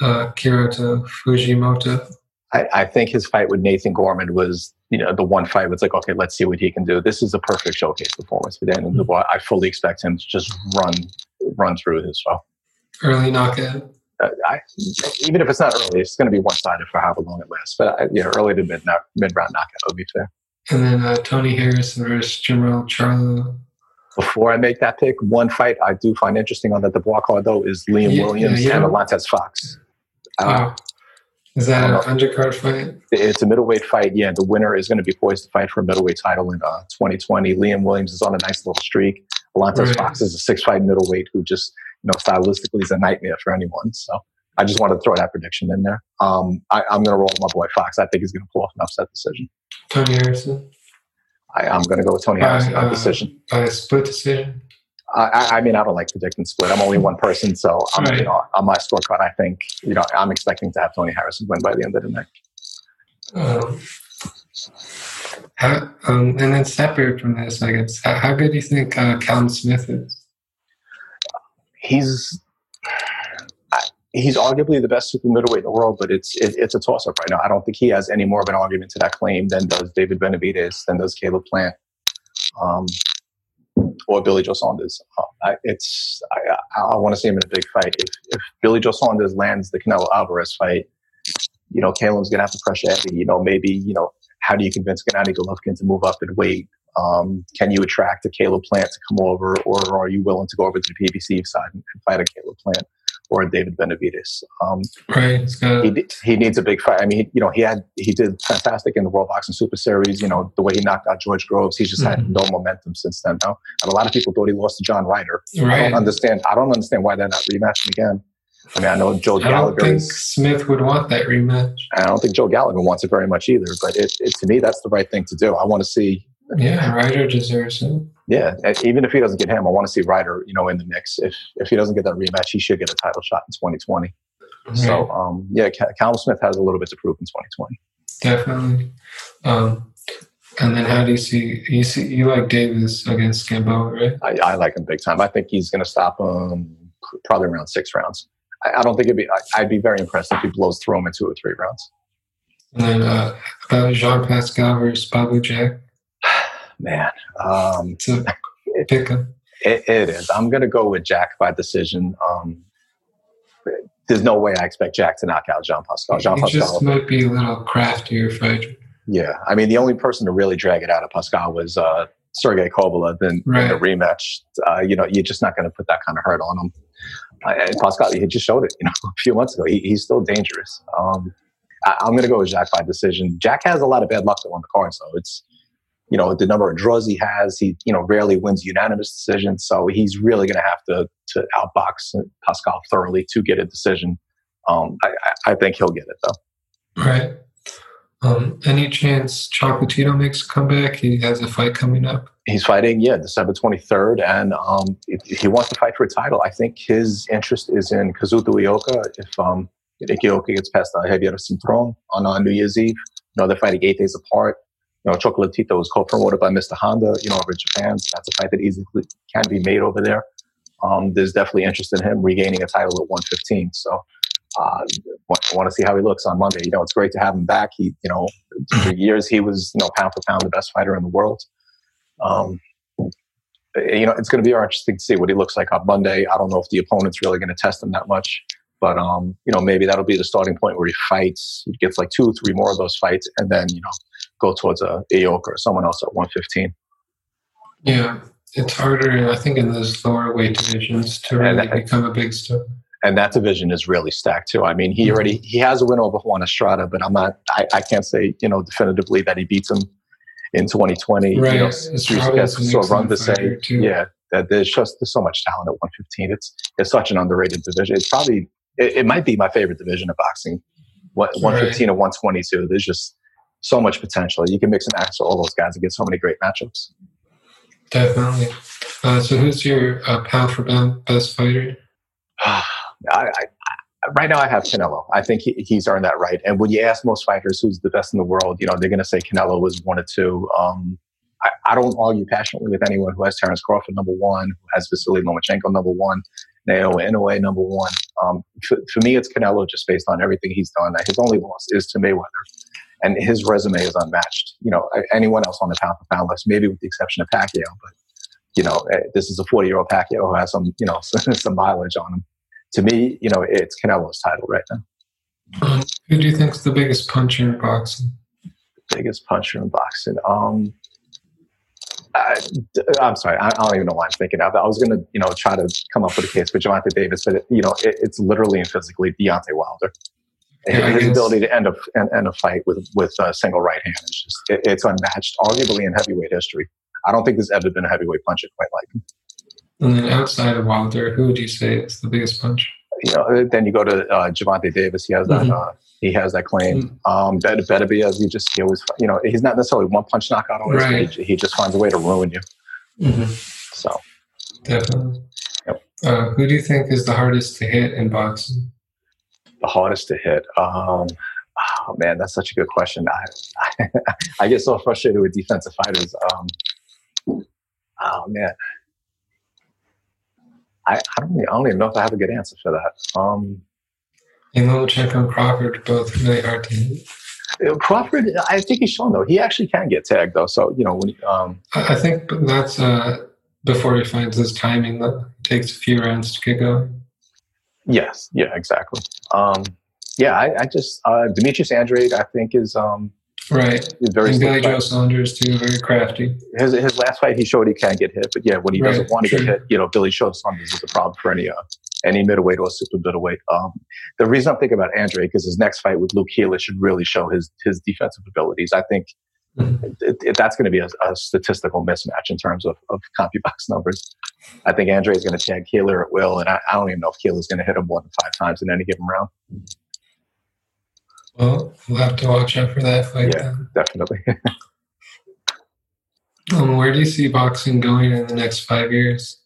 uh, Kyotaro Fujimoto? I, I, think his fight with Nathan Gorman was, you know, the one fight was like, okay, let's see what he can do. This is a perfect showcase performance for Daniel mm-hmm. Dubois. I fully expect him to just run, run through his fight. early knockout. Uh, I, even if it's not early, it's going to be one sided for however long it lasts. But uh, yeah, early to mid mid round knockout would be fair. And then uh, Tony Harrison versus Jermell Charlo. Before I make that pick, one fight I do find interesting on the Dubois card though is Liam yeah, Williams yeah, yeah. and Alantez Fox. Uh, oh. Is that an undercard fight? It's a middleweight fight. Yeah, the winner is going to be poised to fight for a middleweight title in uh, 2020. Liam Williams is on a nice little streak. Alantez right. Fox is a six-fight middleweight who just, know, stylistically is a nightmare for anyone. So I just wanted to throw that prediction in there. Um, I, am going to roll with my boy Fox. I think he's going to pull off an upset decision. Tony Harrison. I, am going to go with Tony Harrison by, uh, decision. By a split decision. I, I, mean, I don't like predicting split. I'm only one person, so I'm, right. you know, on my scorecard, I think you know I'm expecting to have Tony Harrison win by the end of the night. Um, how, um, and then separate from this, I guess, how, how good do you think uh, Callum Smith is? He's he's arguably the best super middleweight in the world, but it's it, it's a toss up right now. I don't think he has any more of an argument to that claim than does David Benavidez, than does Caleb Plant. Um, or Billy Joe Saunders. Uh, I, it's I, I want to see him in a big fight. If, if Billy Joe Saunders lands the Canelo Alvarez fight, you know, Caleb's gonna have to pressure Eddie. You know, maybe you know, how do you convince Gennady Golovkin to move up in weight? Um, can you attract a Caleb Plant to come over, or are you willing to go over to the PBC side and fight a Caleb Plant? or David Benavidez? Um, right. He, he needs a big fight. I mean, you know, he had he did fantastic in the World Boxing Super Series. You know, the way he knocked out George Groves, he's just mm-hmm. had no momentum since then. No, and a lot of people thought he lost to John Ryder. Right. I don't understand. I don't understand why they're not rematching again. I mean, I know Joe Gallagher. I don't think Smith would want that rematch. I don't think Joe Gallagher wants it very much either. But it, it to me, that's the right thing to do. I want to see. Yeah, Ryder deserves it. Yeah, even if he doesn't get him, I want to see Ryder, you know, in the mix. If if he doesn't get that rematch, he should get a title shot in 2020. So, um, yeah, Callum Smith has a little bit to prove in 2020. Definitely. Um, and then how do you see you see you like Davis against Gamboa, right? I, I like him big time. I think he's going to stop him probably around six rounds. I, I don't think it'd be. I, would be very impressed if he blows through him in two or three rounds. And then uh, about Jean Pascal versus Badou Jack man. Um, pick him. It, it is. I'm going to go with Jack by decision. Um, there's no way I expect Jack to knock out Jean Pascal. Jean Pascal just might be a little craftier fighter. Yeah, I mean, the only person to really drag it out of Pascal was uh, Sergey Kovalev in, right. in the rematch. Uh, you know, you're just not going to put that kind of hurt on him. And Pascal, he just showed it. You know, a few months ago, he, he's still dangerous. Um, I, am going to go with Jack by decision. Jack has a lot of bad luck on the card, so it's you know the number of draws he has. He you know rarely wins unanimous decisions, so he's really going to have to to outbox Pascal thoroughly to get a decision. Um, I, I think he'll get it though. Right. Um, any chance Chocolatito makes a comeback? He has a fight coming up. He's fighting, yeah, December 23rd, and um, he wants to fight for a title. I think his interest is in Kazuto Ioka. If um, Ioka gets past Jeyvier Cintron on uh, New Year's Eve, you know, they're fighting eight days apart. You know, Chocolatito was co-promoted by Mr. Honda, you know, over in Japan. So that's a fight that easily can be made over there. Um, there's definitely interest in him regaining a title at 115. So uh, want to see how he looks on Monday. You know, it's great to have him back. He, you know, for years he was, you know, pound for pound the best fighter in the world. Um, you know, it's going to be interesting to see what he looks like on Monday. I don't know if the opponent's really going to test him that much, but um, you know, maybe that'll be the starting point where he fights. He gets like two, three more of those fights, and then you know, go towards a Ioka or someone else at 115. Yeah, it's harder, I think, in those lower weight divisions to really that, become a big star. And that division is really stacked too. I mean, he mm-hmm. already he has a win over Juan Estrada, but I'm not. I, I can't say you know definitively that he beats him in 2020. Right, you know, so run the same. yeah, that there's just there's so much talent at 115. It's it's such an underrated division. It's probably it, it might be my favorite division of boxing. What 115 right. and 122. There's just so much potential. You can mix and match all those guys and get so many great matchups. Definitely. Uh, so, who's your uh, pound for pound best fighter? I, I, right now, I have Canelo. I think he, he's earned that right. And when you ask most fighters who's the best in the world, you know they're going to say Canelo was one or two. Um, I, I, don't argue passionately with anyone who has Terence Crawford number one, who has Vasily Lomachenko number one, Naoya Inoue number one. Um, for, for, me, it's Canelo just based on everything he's done. His only loss is to Mayweather and his resume is unmatched. You know, anyone else on the pound for pound list, maybe with the exception of Pacquiao, but you know, eh, this is a 40 year old Pacquiao who has some, you know, some mileage on him. To me, you know, it's Canelo's title right now. Who do you think is the biggest puncher in boxing? Biggest puncher in boxing. Um, I, am sorry, I, I, don't even know why I'm thinking of it. I was going to, you know, try to come up with a case for Gervonta Davis, but it, you know, it, it's literally and physically Deontay Wilder. Yeah, his ability to end a end, a fight with with a single right hand is just it, it's unmatched, arguably in heavyweight history. I don't think there's ever been a heavyweight puncher quite like him. And then outside of Wilder, who would you say is the biggest punch? You know, then you go to uh, Gervonta Davis. He has that. Mm-hmm. Uh, he has that claim. Mm-hmm. Um, better, better be as he just he always you know he's not necessarily one punch knockout always. Right. He, he, just finds a way to ruin you. Mm-hmm. So definitely. Yep. Uh, who do you think is the hardest to hit in boxing? The hardest to hit. Um, oh man, that's such a good question. I, I, I get so frustrated with defensive fighters. Um, oh man, I, I don't I don't even know if I have a good answer for that. Um, and Lomachenko and Crawford both really hard to hit. Uh, Crawford, I think he's shown though he actually can get tagged though. So you know when um, I think that's uh, before he finds his timing. That takes a few rounds to get going. Yes, yeah, exactly. Um, yeah, I, I just uh, Demetrius Andrade, I think is um, right. Very and Billy Joe Saunders too, very crafty. His his last fight, he showed he can't get hit, but yeah, when he right, doesn't want to true. get hit, you know, Billy Joe Saunders is a problem for any uh, any middleweight or super middleweight. Um, the reason I'm thinking about Andre because his next fight with Luke Keeler should really show his his defensive abilities. I think mm-hmm. it, it, that's going to be a, a, statistical mismatch in terms of, of CompuBox numbers. I think Andre is going to tag Keeler at will, and I, I don't even know if Keeler is going to hit him more than five times in any given round. Well, we'll have to watch out for that fight. Yeah, then. definitely. um, where do you see boxing going in the next five years?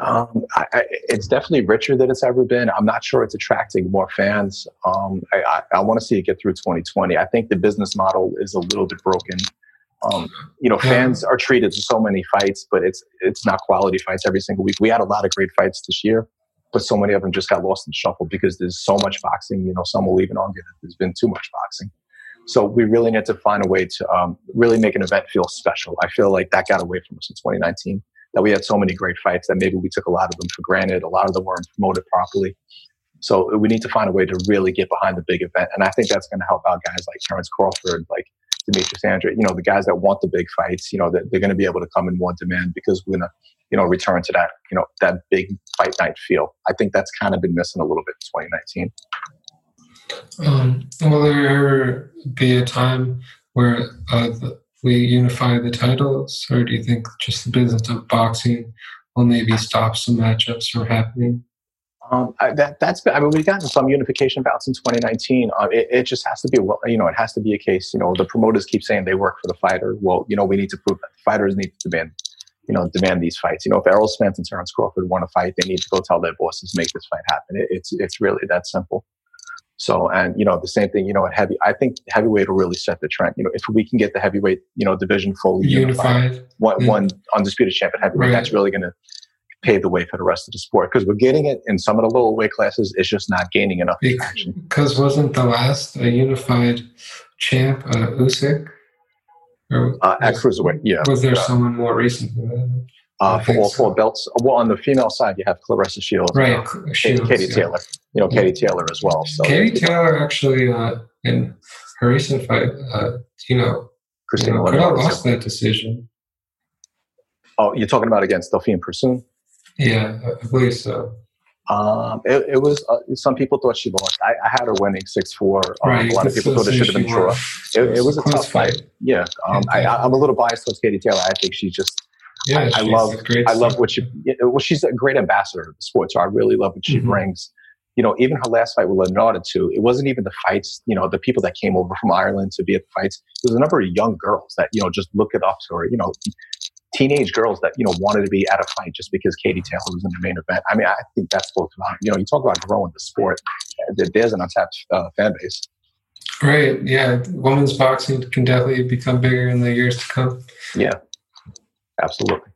Um, I, I, it's definitely richer than it's ever been. I'm not sure it's attracting more fans. Um, I, I want to see it get through 2020. I think the business model is a little bit broken. Um, you know, fans are treated to so many fights, but it's it's not quality fights every single week. We had a lot of great fights this year, but so many of them just got lost in shuffle because there's so much boxing. You know, some will even argue that there's been too much boxing. So we really need to find a way to um, really make an event feel special. I feel like that got away from us in 2019 that we had so many great fights that maybe we took a lot of them for granted. A lot of them weren't promoted properly. So we need to find a way to really get behind the big event. And I think that's going to help out guys like Terence Crawford, like Demetrius Andrade, you know, the guys that want the big fights, you know, they're, they're going to be able to come in more demand because we're going to, you know, return to that, you know, that big fight night feel. I think that's kind of been missing a little bit in 2019. Um, will there ever be a time where uh, we unify the titles, or do you think just the business of boxing will maybe stop some matchups from happening? Um, I, that, that's been, I mean, we've gotten some unification bouts in 2019. Uh, it, it, just has to be, well, you know, it has to be a case, you know, the promoters keep saying they work for the fighter. Well, you know, we need to prove that the fighters need to demand, you know, demand these fights. You know, if Errol Spence and Terence Crawford want to fight, they need to go tell their bosses, make this fight happen. It, it's, it's really that simple. So, and you know, the same thing, you know, at heavy, I think heavyweight will really set the trend. You know, if we can get the heavyweight, you know, division fully unified, unified one, yeah. one undisputed champion heavyweight, right. that's really going to pave the way for the rest of the sport because we're getting it in some of the lower weight classes. It's just not gaining enough traction. Because wasn't the last a unified champ uh, Usyk? Or uh, at cruiserweight, yeah. Was there uh, someone more recent? Uh, for all four belts. Well, on the female side, you have Claressa Shields, right? Shields, Katie yeah. Taylor, you know, Katie Taylor as well. So Katie Taylor actually uh, in her recent fight, uh, you know, Christina you know, lost that decision. Oh, you're talking about against Delphine Persoon? Yeah, I believe so. Um, it, it, was uh, some people thought she lost. I, I had her winning six four. Um, right, a lot of people thought it should have been draw. It, it, was a tough fight. fight. Yeah, um, I, am a little biased towards Katie Taylor. I think she's just yeah, I, I love I love what she well she's a great ambassador of the sport. So I really love what she mm-hmm. brings. You know, even her last fight with Lenarda too. It wasn't even the fights. You know, the people that came over from Ireland to be at the fights. There was a number of young girls that you know just look it up to her. You know, teenage girls that you know wanted to be at a fight just because Katie Taylor was in the main event. I mean, I think that's both about you know you talk about growing the sport. There's an untapped uh, fan base. Right. Yeah. Women's boxing can definitely become bigger in the years to come. Yeah. Absolutely.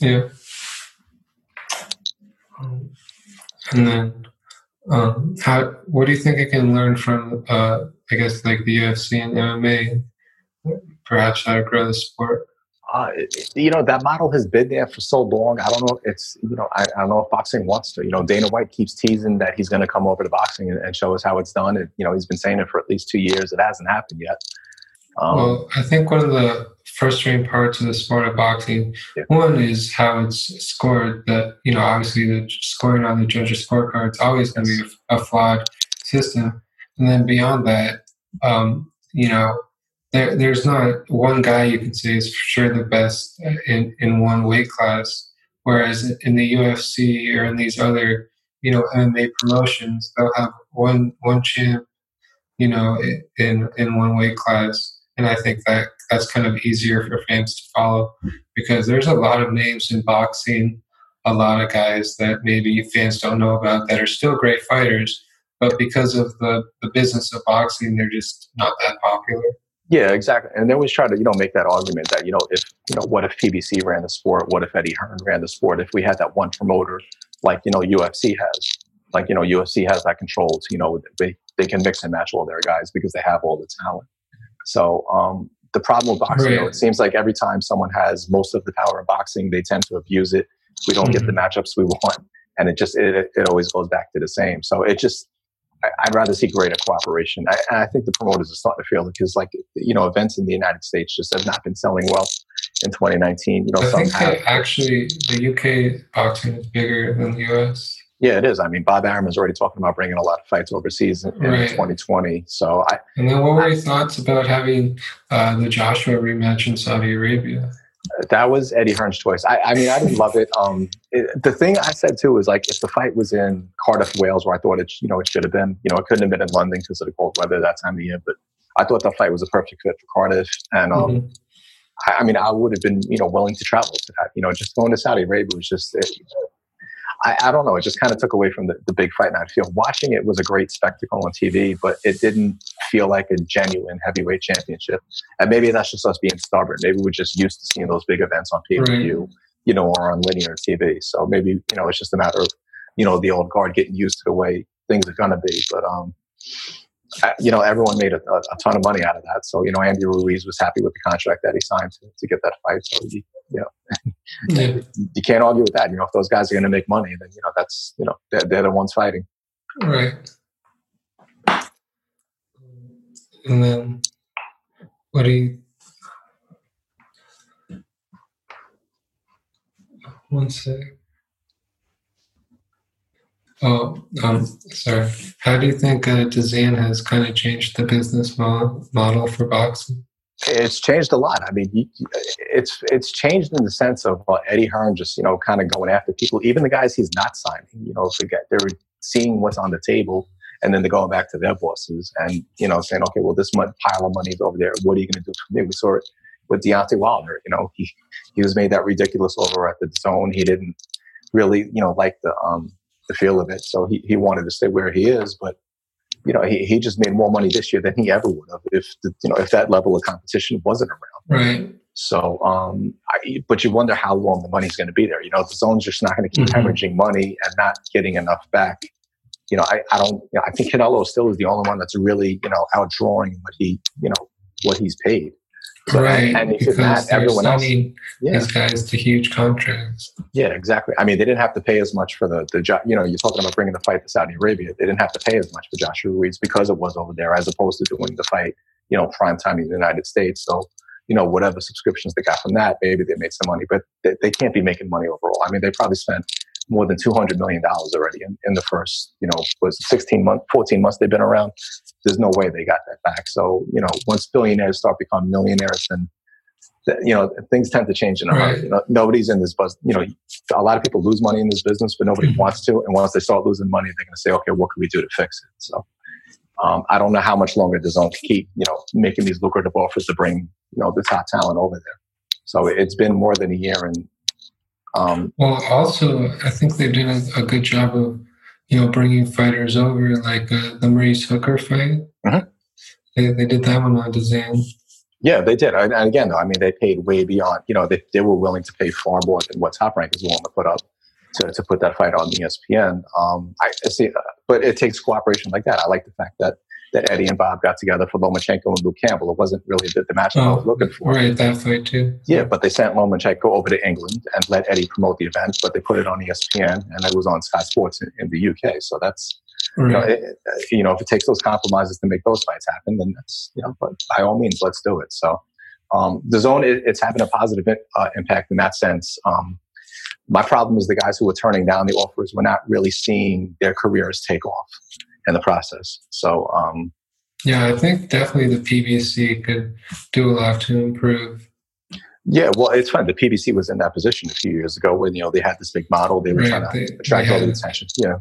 Yeah. Um, and then, um, how? What do you think I can learn from? Uh, I guess like the UFC and MMA, perhaps how to grow the sport. uh, you know that model has been there for so long. I don't know. If It's you know I, I don't know if boxing wants to. You know Dana White keeps teasing that he's going to come over to boxing and, and, show us how it's done. And you know he's been saying it for at least two years. It hasn't happened yet. Um, well, I think one of the frustrating parts of the sport of boxing, yeah. one is how it's scored. That you know obviously the scoring on the judges' scorecard is always going to be a, a, flawed system. And then beyond that, um, you know there, there's not one guy you can say is for sure the best in, in one weight class. Whereas in the UFC or in these other, you know, MMA promotions, they'll have one one champ, you know, in in one weight class, and I think that that's kind of easier for fans to follow because there's a lot of names in boxing, a lot of guys that maybe fans don't know about that are still great fighters, but because of the the business of boxing, they're just not that popular. Yeah, exactly. And they always try to, you know, make that argument that, you know, if, you know, what if PBC ran the sport? What if Eddie Hearn ran the sport? If we had that one promoter like, you know, UFC has, like, you know, UFC has that control to, you know, they, they can mix and match all their guys because they have all the talent. So, um, the problem with boxing, right. it seems like every time someone has most of the power in boxing, they tend to abuse it. We don't mm-hmm. get the mm-hmm. matchups we want. And it just, it, it always goes back to the same. So it just, I'd rather see greater cooperation. I, I, think the promoters are starting to feel it because, like, you know, events in the United States just have not been selling well in 2019. You know, I think have, actually the UK boxing is bigger than the US. Yeah, it is. I mean, Bob Arum is already talking about bringing a lot of fights overseas in, right. in 2020. So, I. And then, what were your thoughts about having uh, the Joshua rematch in Saudi Arabia? That was Eddie Hearn's choice. I, I mean, I didn't love it. Um, it, the thing I said too is like, if the fight was in Cardiff, Wales, where I thought it, you know, it should have been, you know, it couldn't have been in London because of the cold weather that time of year. But I thought the fight was a perfect fit for Cardiff, and um, mm-hmm. I, I, mean, I would have been, you know, willing to travel to that. You know, just going to Saudi Arabia was just, it, I, I don't know. It just kind of took away from the, the big fight night feel. Watching it was a great spectacle on TV, but it didn't feel like a genuine heavyweight championship. And maybe that's just us being stubborn. Maybe we're just used to seeing those big events on pay per view, right. you know, or on linear TV. So maybe you know it's just a matter of you know the old guard getting used to the way things are gonna be. But um, you know, everyone made a, a, ton of money out of that. So, you know, Andy Ruiz was happy with the contract that he signed to, to get that fight. So, you, you know, yeah. you can't argue with that. You know, if those guys are going to make money, then, you know, that's, you know, they're, they're the ones fighting. Right. And then, what do you, one sec. Oh, um, sorry. How do you think uh, DAZN has kind of changed the business model, for boxing? It's changed a lot. I mean, it's it's changed in the sense of uh, Eddie Hearn just you know kind of going after people, even the guys he's not signing. You know, forget they're seeing what's on the table, and then they're going back to their bosses and you know saying, okay, well this month pile of money is over there. What are you going to do for me? We saw it with Deontay Wilder. You know, he he was made that ridiculous over at the zone. He didn't really you know like the um the feel of it. So he, he wanted to stay where he is, but you know, he, he just made more money this year than he ever would have if the, you know if that level of competition wasn't around. Right. So, um, I, but you wonder how long the money's going to be there. You know, DAZN's just not going to keep mm-hmm. hemorrhaging money and not getting enough back. You know, I, I don't. You know, I think Canelo still is the only one that's really you know outdrawing what he you know what he's paid. So, right, and because that, everyone else, yeah. these guys to huge contracts. Yeah, exactly. I mean, they didn't have to pay as much for the the you know you're talking about bringing the fight to Saudi Arabia. They didn't have to pay as much for Joshua Ruiz because it was over there, as opposed to doing the fight you know prime time in the United States. So you know whatever subscriptions they got from that, maybe they made some money, but they, they can't be making money overall. I mean, they probably spent more than $200 million already in, in the first, you know, was 16 months, 14 months they've been around. There's no way they got that back. So, you know, once billionaires start becoming millionaires, then, you know, things tend to change in a hurry. You know, nobody's in this buzz. You know, a lot of people lose money in this business, but nobody mm-hmm. wants to. And once they start losing money, they're going to say, okay, what can we do to fix it? So, um, I don't know how much longer DAZN can keep, you know, making these lucrative offers to bring, you know, the top talent over there. So it's been more than a year, and um, well, also, I think they did a, a, good job of, you know, bringing fighters over, like uh, the Maurice Hooker fight. Uh-huh. They, they did that one on DAZN. Yeah, they did. And again, though, I mean, they paid way beyond. You know, they, they were willing to pay far more than what Top Rank is willing to put up to, to put that fight on ESPN. Um, I see, uh, but it takes cooperation like that. I like the fact that that Eddie and Bob got together for Lomachenko and Luke Campbell. It wasn't really the, the match oh, I was looking for. Right, that fight too. Yeah, but they sent Lomachenko over to England and let Eddie promote the event, but they put it on ESPN and it was on Sky Sports in, in the UK. So that's right. you, know, it, you know, if it takes those compromises to make those fights happen, then that's you know, but by all means, let's do it. So um, zone, it, it's having a positive uh, impact in that sense. Um, my problem is the guys who were turning down the offers were not really seeing their careers take off in the process. So, um, yeah, I think definitely the PBC could do a lot to improve. Yeah, well, it's fine. The PBC was in that position a few years ago when you know they had this big model, they were right, trying to they, attract they all the attention. You know,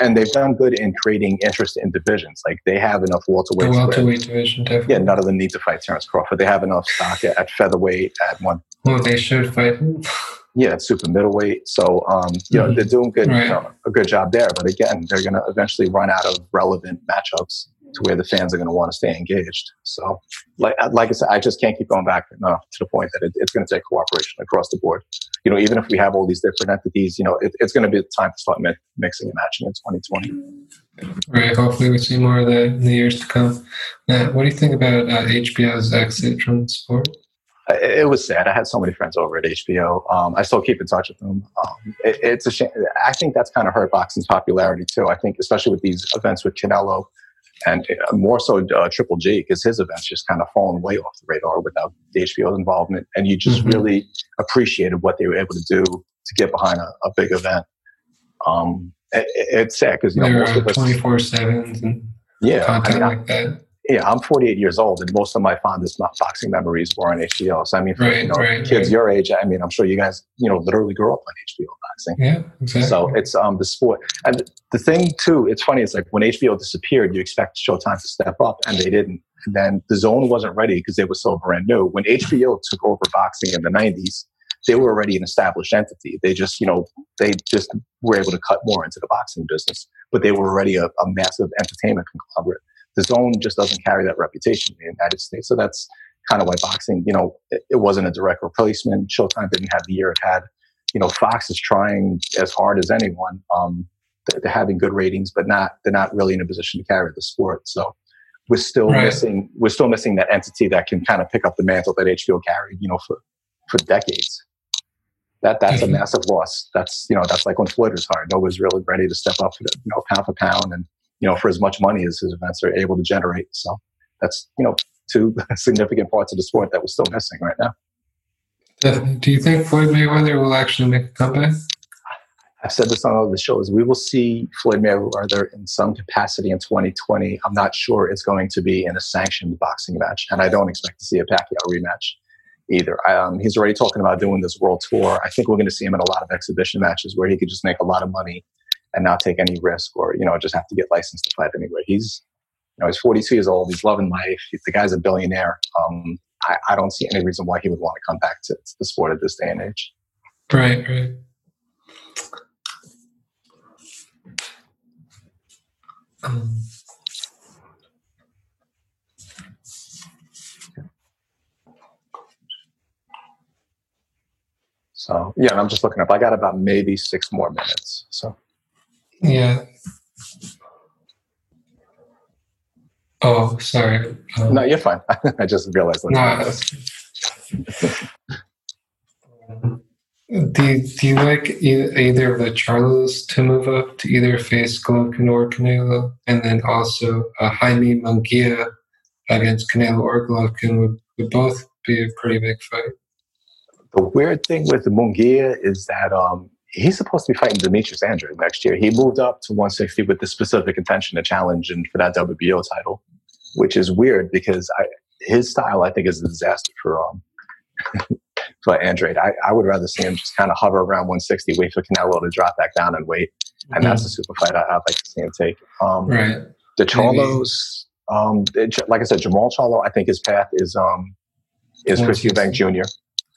and they've done good in creating interest in divisions. Like they have enough welterweight. The welterweight division, definitely. Yeah, none of them need to fight Terence Crawford. They have enough stock at, at featherweight at one. Well, they should fight. yeah, it's super middleweight. So, um, you know, mm-hmm. they're doing good, right. you know, a good job there. But again, they're going to eventually run out of relevant matchups to where the fans are going to want to stay engaged. So, like, like I said, I just can't keep going back enough to the point that it, it's going to take cooperation across the board. You know, even if we have all these different entities, you know, it, it's going to be the time to start mi- mixing and matching in 2020. Right. Hopefully, we see more of that in the years to come. Matt, what do you think about uh, HBO's exit from sport? It was sad. I had so many friends over at HBO. Um, I still keep in touch with them. Um, it, it's a shame. I think that's kind of hurt boxing's popularity too. I think, especially with these events with Canelo and uh, more so uh, Triple G, because his events just kind of fallen way off the radar without the HBO's involvement. And you just mm-hmm. really appreciated what they were able to do to get behind a, a big event. Um, it, it's sad because you know most of us twenty four sevens and yeah, content I mean, like that yeah, I'm 48 years old, and most of my fondest boxing memories were on HBO. So I mean, for right, you know, right, kids right. your age, I mean, I'm sure you guys, you know, literally grew up on HBO boxing. Yeah, exactly. So it's um the sport, and the thing too, it's funny. It's like when HBO disappeared, you expect Showtime to step up, and they didn't. And then DAZN wasn't ready because they were so brand new. When HBO took over boxing in the 90s, they were already an established entity. They just, you know, they just were able to cut more into the boxing business, but they were already a, a massive entertainment conglomerate DAZN just doesn't carry that reputation in the United States. So that's kind of why boxing, you know, it, it, wasn't a direct replacement. Showtime didn't have the year it had. You know, Fox is trying as hard as anyone. Um, they're, having good ratings, but not they're not really in a position to carry the sport. So we're still right. missing we're still missing that entity that can kind of pick up the mantle that HBO carried, you know, for for decades. That that's mm-hmm. a massive loss. That's you know that's like when Floyd was hired. Nobody's really ready to step up, you know, pound for pound and you know, for as much money as his events are able to generate. So that's, you know, two significant parts of the sport that we're still missing right now. Do you think Floyd Mayweather will actually make a comeback? I've said this on all the shows. We will see Floyd Mayweather in some capacity in 2020. I'm not sure it's going to be in a sanctioned boxing match, and I don't expect to see a Pacquiao rematch either. Um, he's already talking about doing this world tour. I think we're going to see him in a lot of exhibition matches where he could just make a lot of money and not take any risk or you know just have to get licensed to fight anywhere. He's you know he's 42 years old. He's loving life. The guy's a billionaire. Um, I, I, don't see any reason why he would want to come back to, to the sport at this day and age. Right, right. Um. So yeah, I'm just looking up. I got about maybe six more minutes. So. Yeah. Oh, sorry. Um, no, you're fine. I just realized that. No, do you, do you like either of the Charlos to move up to either face Golovkin or Canelo, and then also uh, Jaime Munguia against Canelo or Golovkin would, would both be a pretty big fight. The weird thing with Munguia is that um, he's supposed to be fighting Demetrius Andrade next year. He moved up to 160 with the specific intention to challenge and for that WBO title, which is weird because I, his style I think is a disaster for um for Andrade. I, I would rather see him just kind of hover around 160, wait for Canelo to drop back down and wait, and mm-hmm. that's a super fight I, would like to see him take. Um, right. The Charlos, um, it, like I said, Jermall Charlo, I think his path is um is Chris Eubank Jr.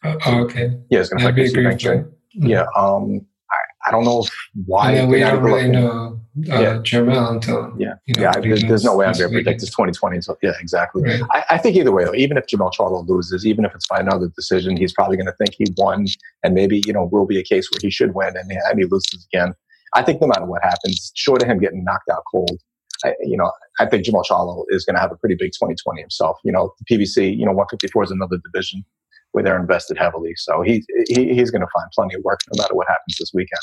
Uh, oh, okay. Yeah, he's going to fight Chris Eubank Jr. Yeah. Um, I, I don't know why. And we don't really know uh, yeah. Until yeah, you know, yeah. There's, there's no way I'm going to predict this 2020. So yeah, exactly. Right. I, I, think either way, though, even if Jermell Charlo loses, even if it's by another decision, he's probably going to think he won, and maybe you know will be a case where he should win, and, and he loses again. I think no matter what happens, short of him getting knocked out cold, I, you know, I think Jermall Charlo is going to have a pretty big 2020 himself. You know, the PBC, you know, 154 is another division where they're invested heavily. So he, he he's going to find plenty of work no matter what happens this weekend.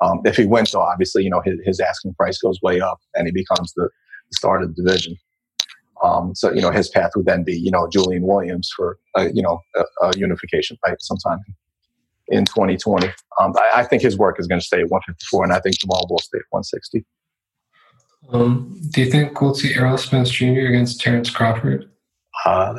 Um, if he wins, though, obviously, you know, his, his asking price goes way up and he becomes the, start of the division. Um, so, you know, his path would then be, you know, Julian Williams for, a, you know, a, a unification fight sometime in 2020. Um, I, I, think his work is going to stay at 154, and I think Jermall will stay at 160. Um, do you think we'll see Errol Spence Jr. against Terence Crawford? Uh,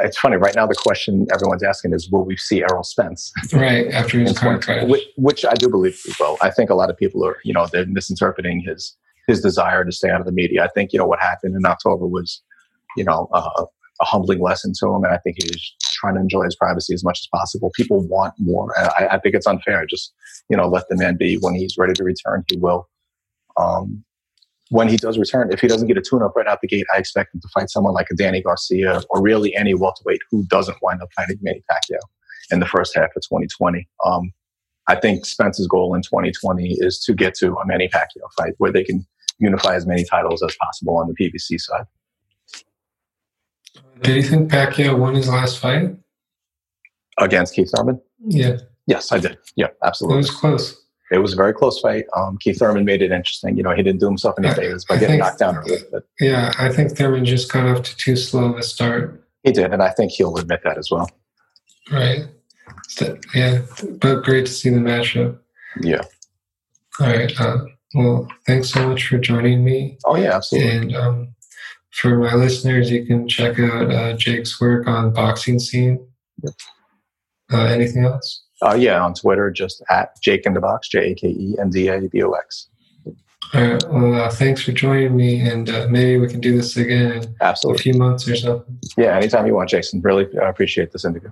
it's funny right now. The question everyone's asking is, will we see Errol Spence? Right after his car crash, which, which, I do believe we will. I think a lot of people are, you know, they're misinterpreting his his desire to stay out of the media. I think you know what happened in October was, you know, uh, a humbling lesson to him, and I think he's trying to enjoy his privacy as much as possible. People want more. I, I think it's unfair. Just you know, let the man be. When he's ready to return, he will. Um, when he does return, if he doesn't get a tune up right out the gate, I expect him to fight someone like a Danny Garcia or really any welterweight who doesn't wind up fighting Manny Pacquiao in the first half of 2020. Um, I think Spence's goal in 2020 is to get to a Manny Pacquiao fight where they can unify as many titles as possible on the PBC side. Do you think Pacquiao won his last fight? Against Keith Thurman? Yeah. Yes, I did. Yeah, absolutely. It was close. It was a very close fight. Um, Keith Thurman made it interesting. You know, he didn't do himself any favors by getting knocked down early. But yeah, I think Thurman just got off to too slow of a start. He did, and I think he'll admit that as well. Right. So, yeah, but great to see the matchup. Yeah. All right. Uh, well, thanks so much for joining me. Oh yeah, absolutely. And um, for my listeners, you can check out uh, Jake's work on boxing scene. Yep. Uh, anything else? Uh, yeah, on Twitter, just at Jake in the Box, J A K E N D A B O X. All right. Well, uh, thanks for joining me, and uh, maybe we can do this again in Absolutely. a few months or something. Yeah, anytime you want, Jason. Really appreciate this interview.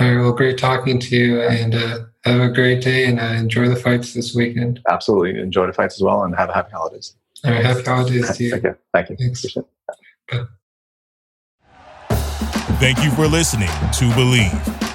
All right. Well, great talking to you, and uh, have a great day, and uh, enjoy the fights this weekend. Absolutely. Enjoy the fights as well, and have a happy holidays. All right. Happy holidays to you. Thank you. Thank you. Thanks. Thank you for listening to Bleav.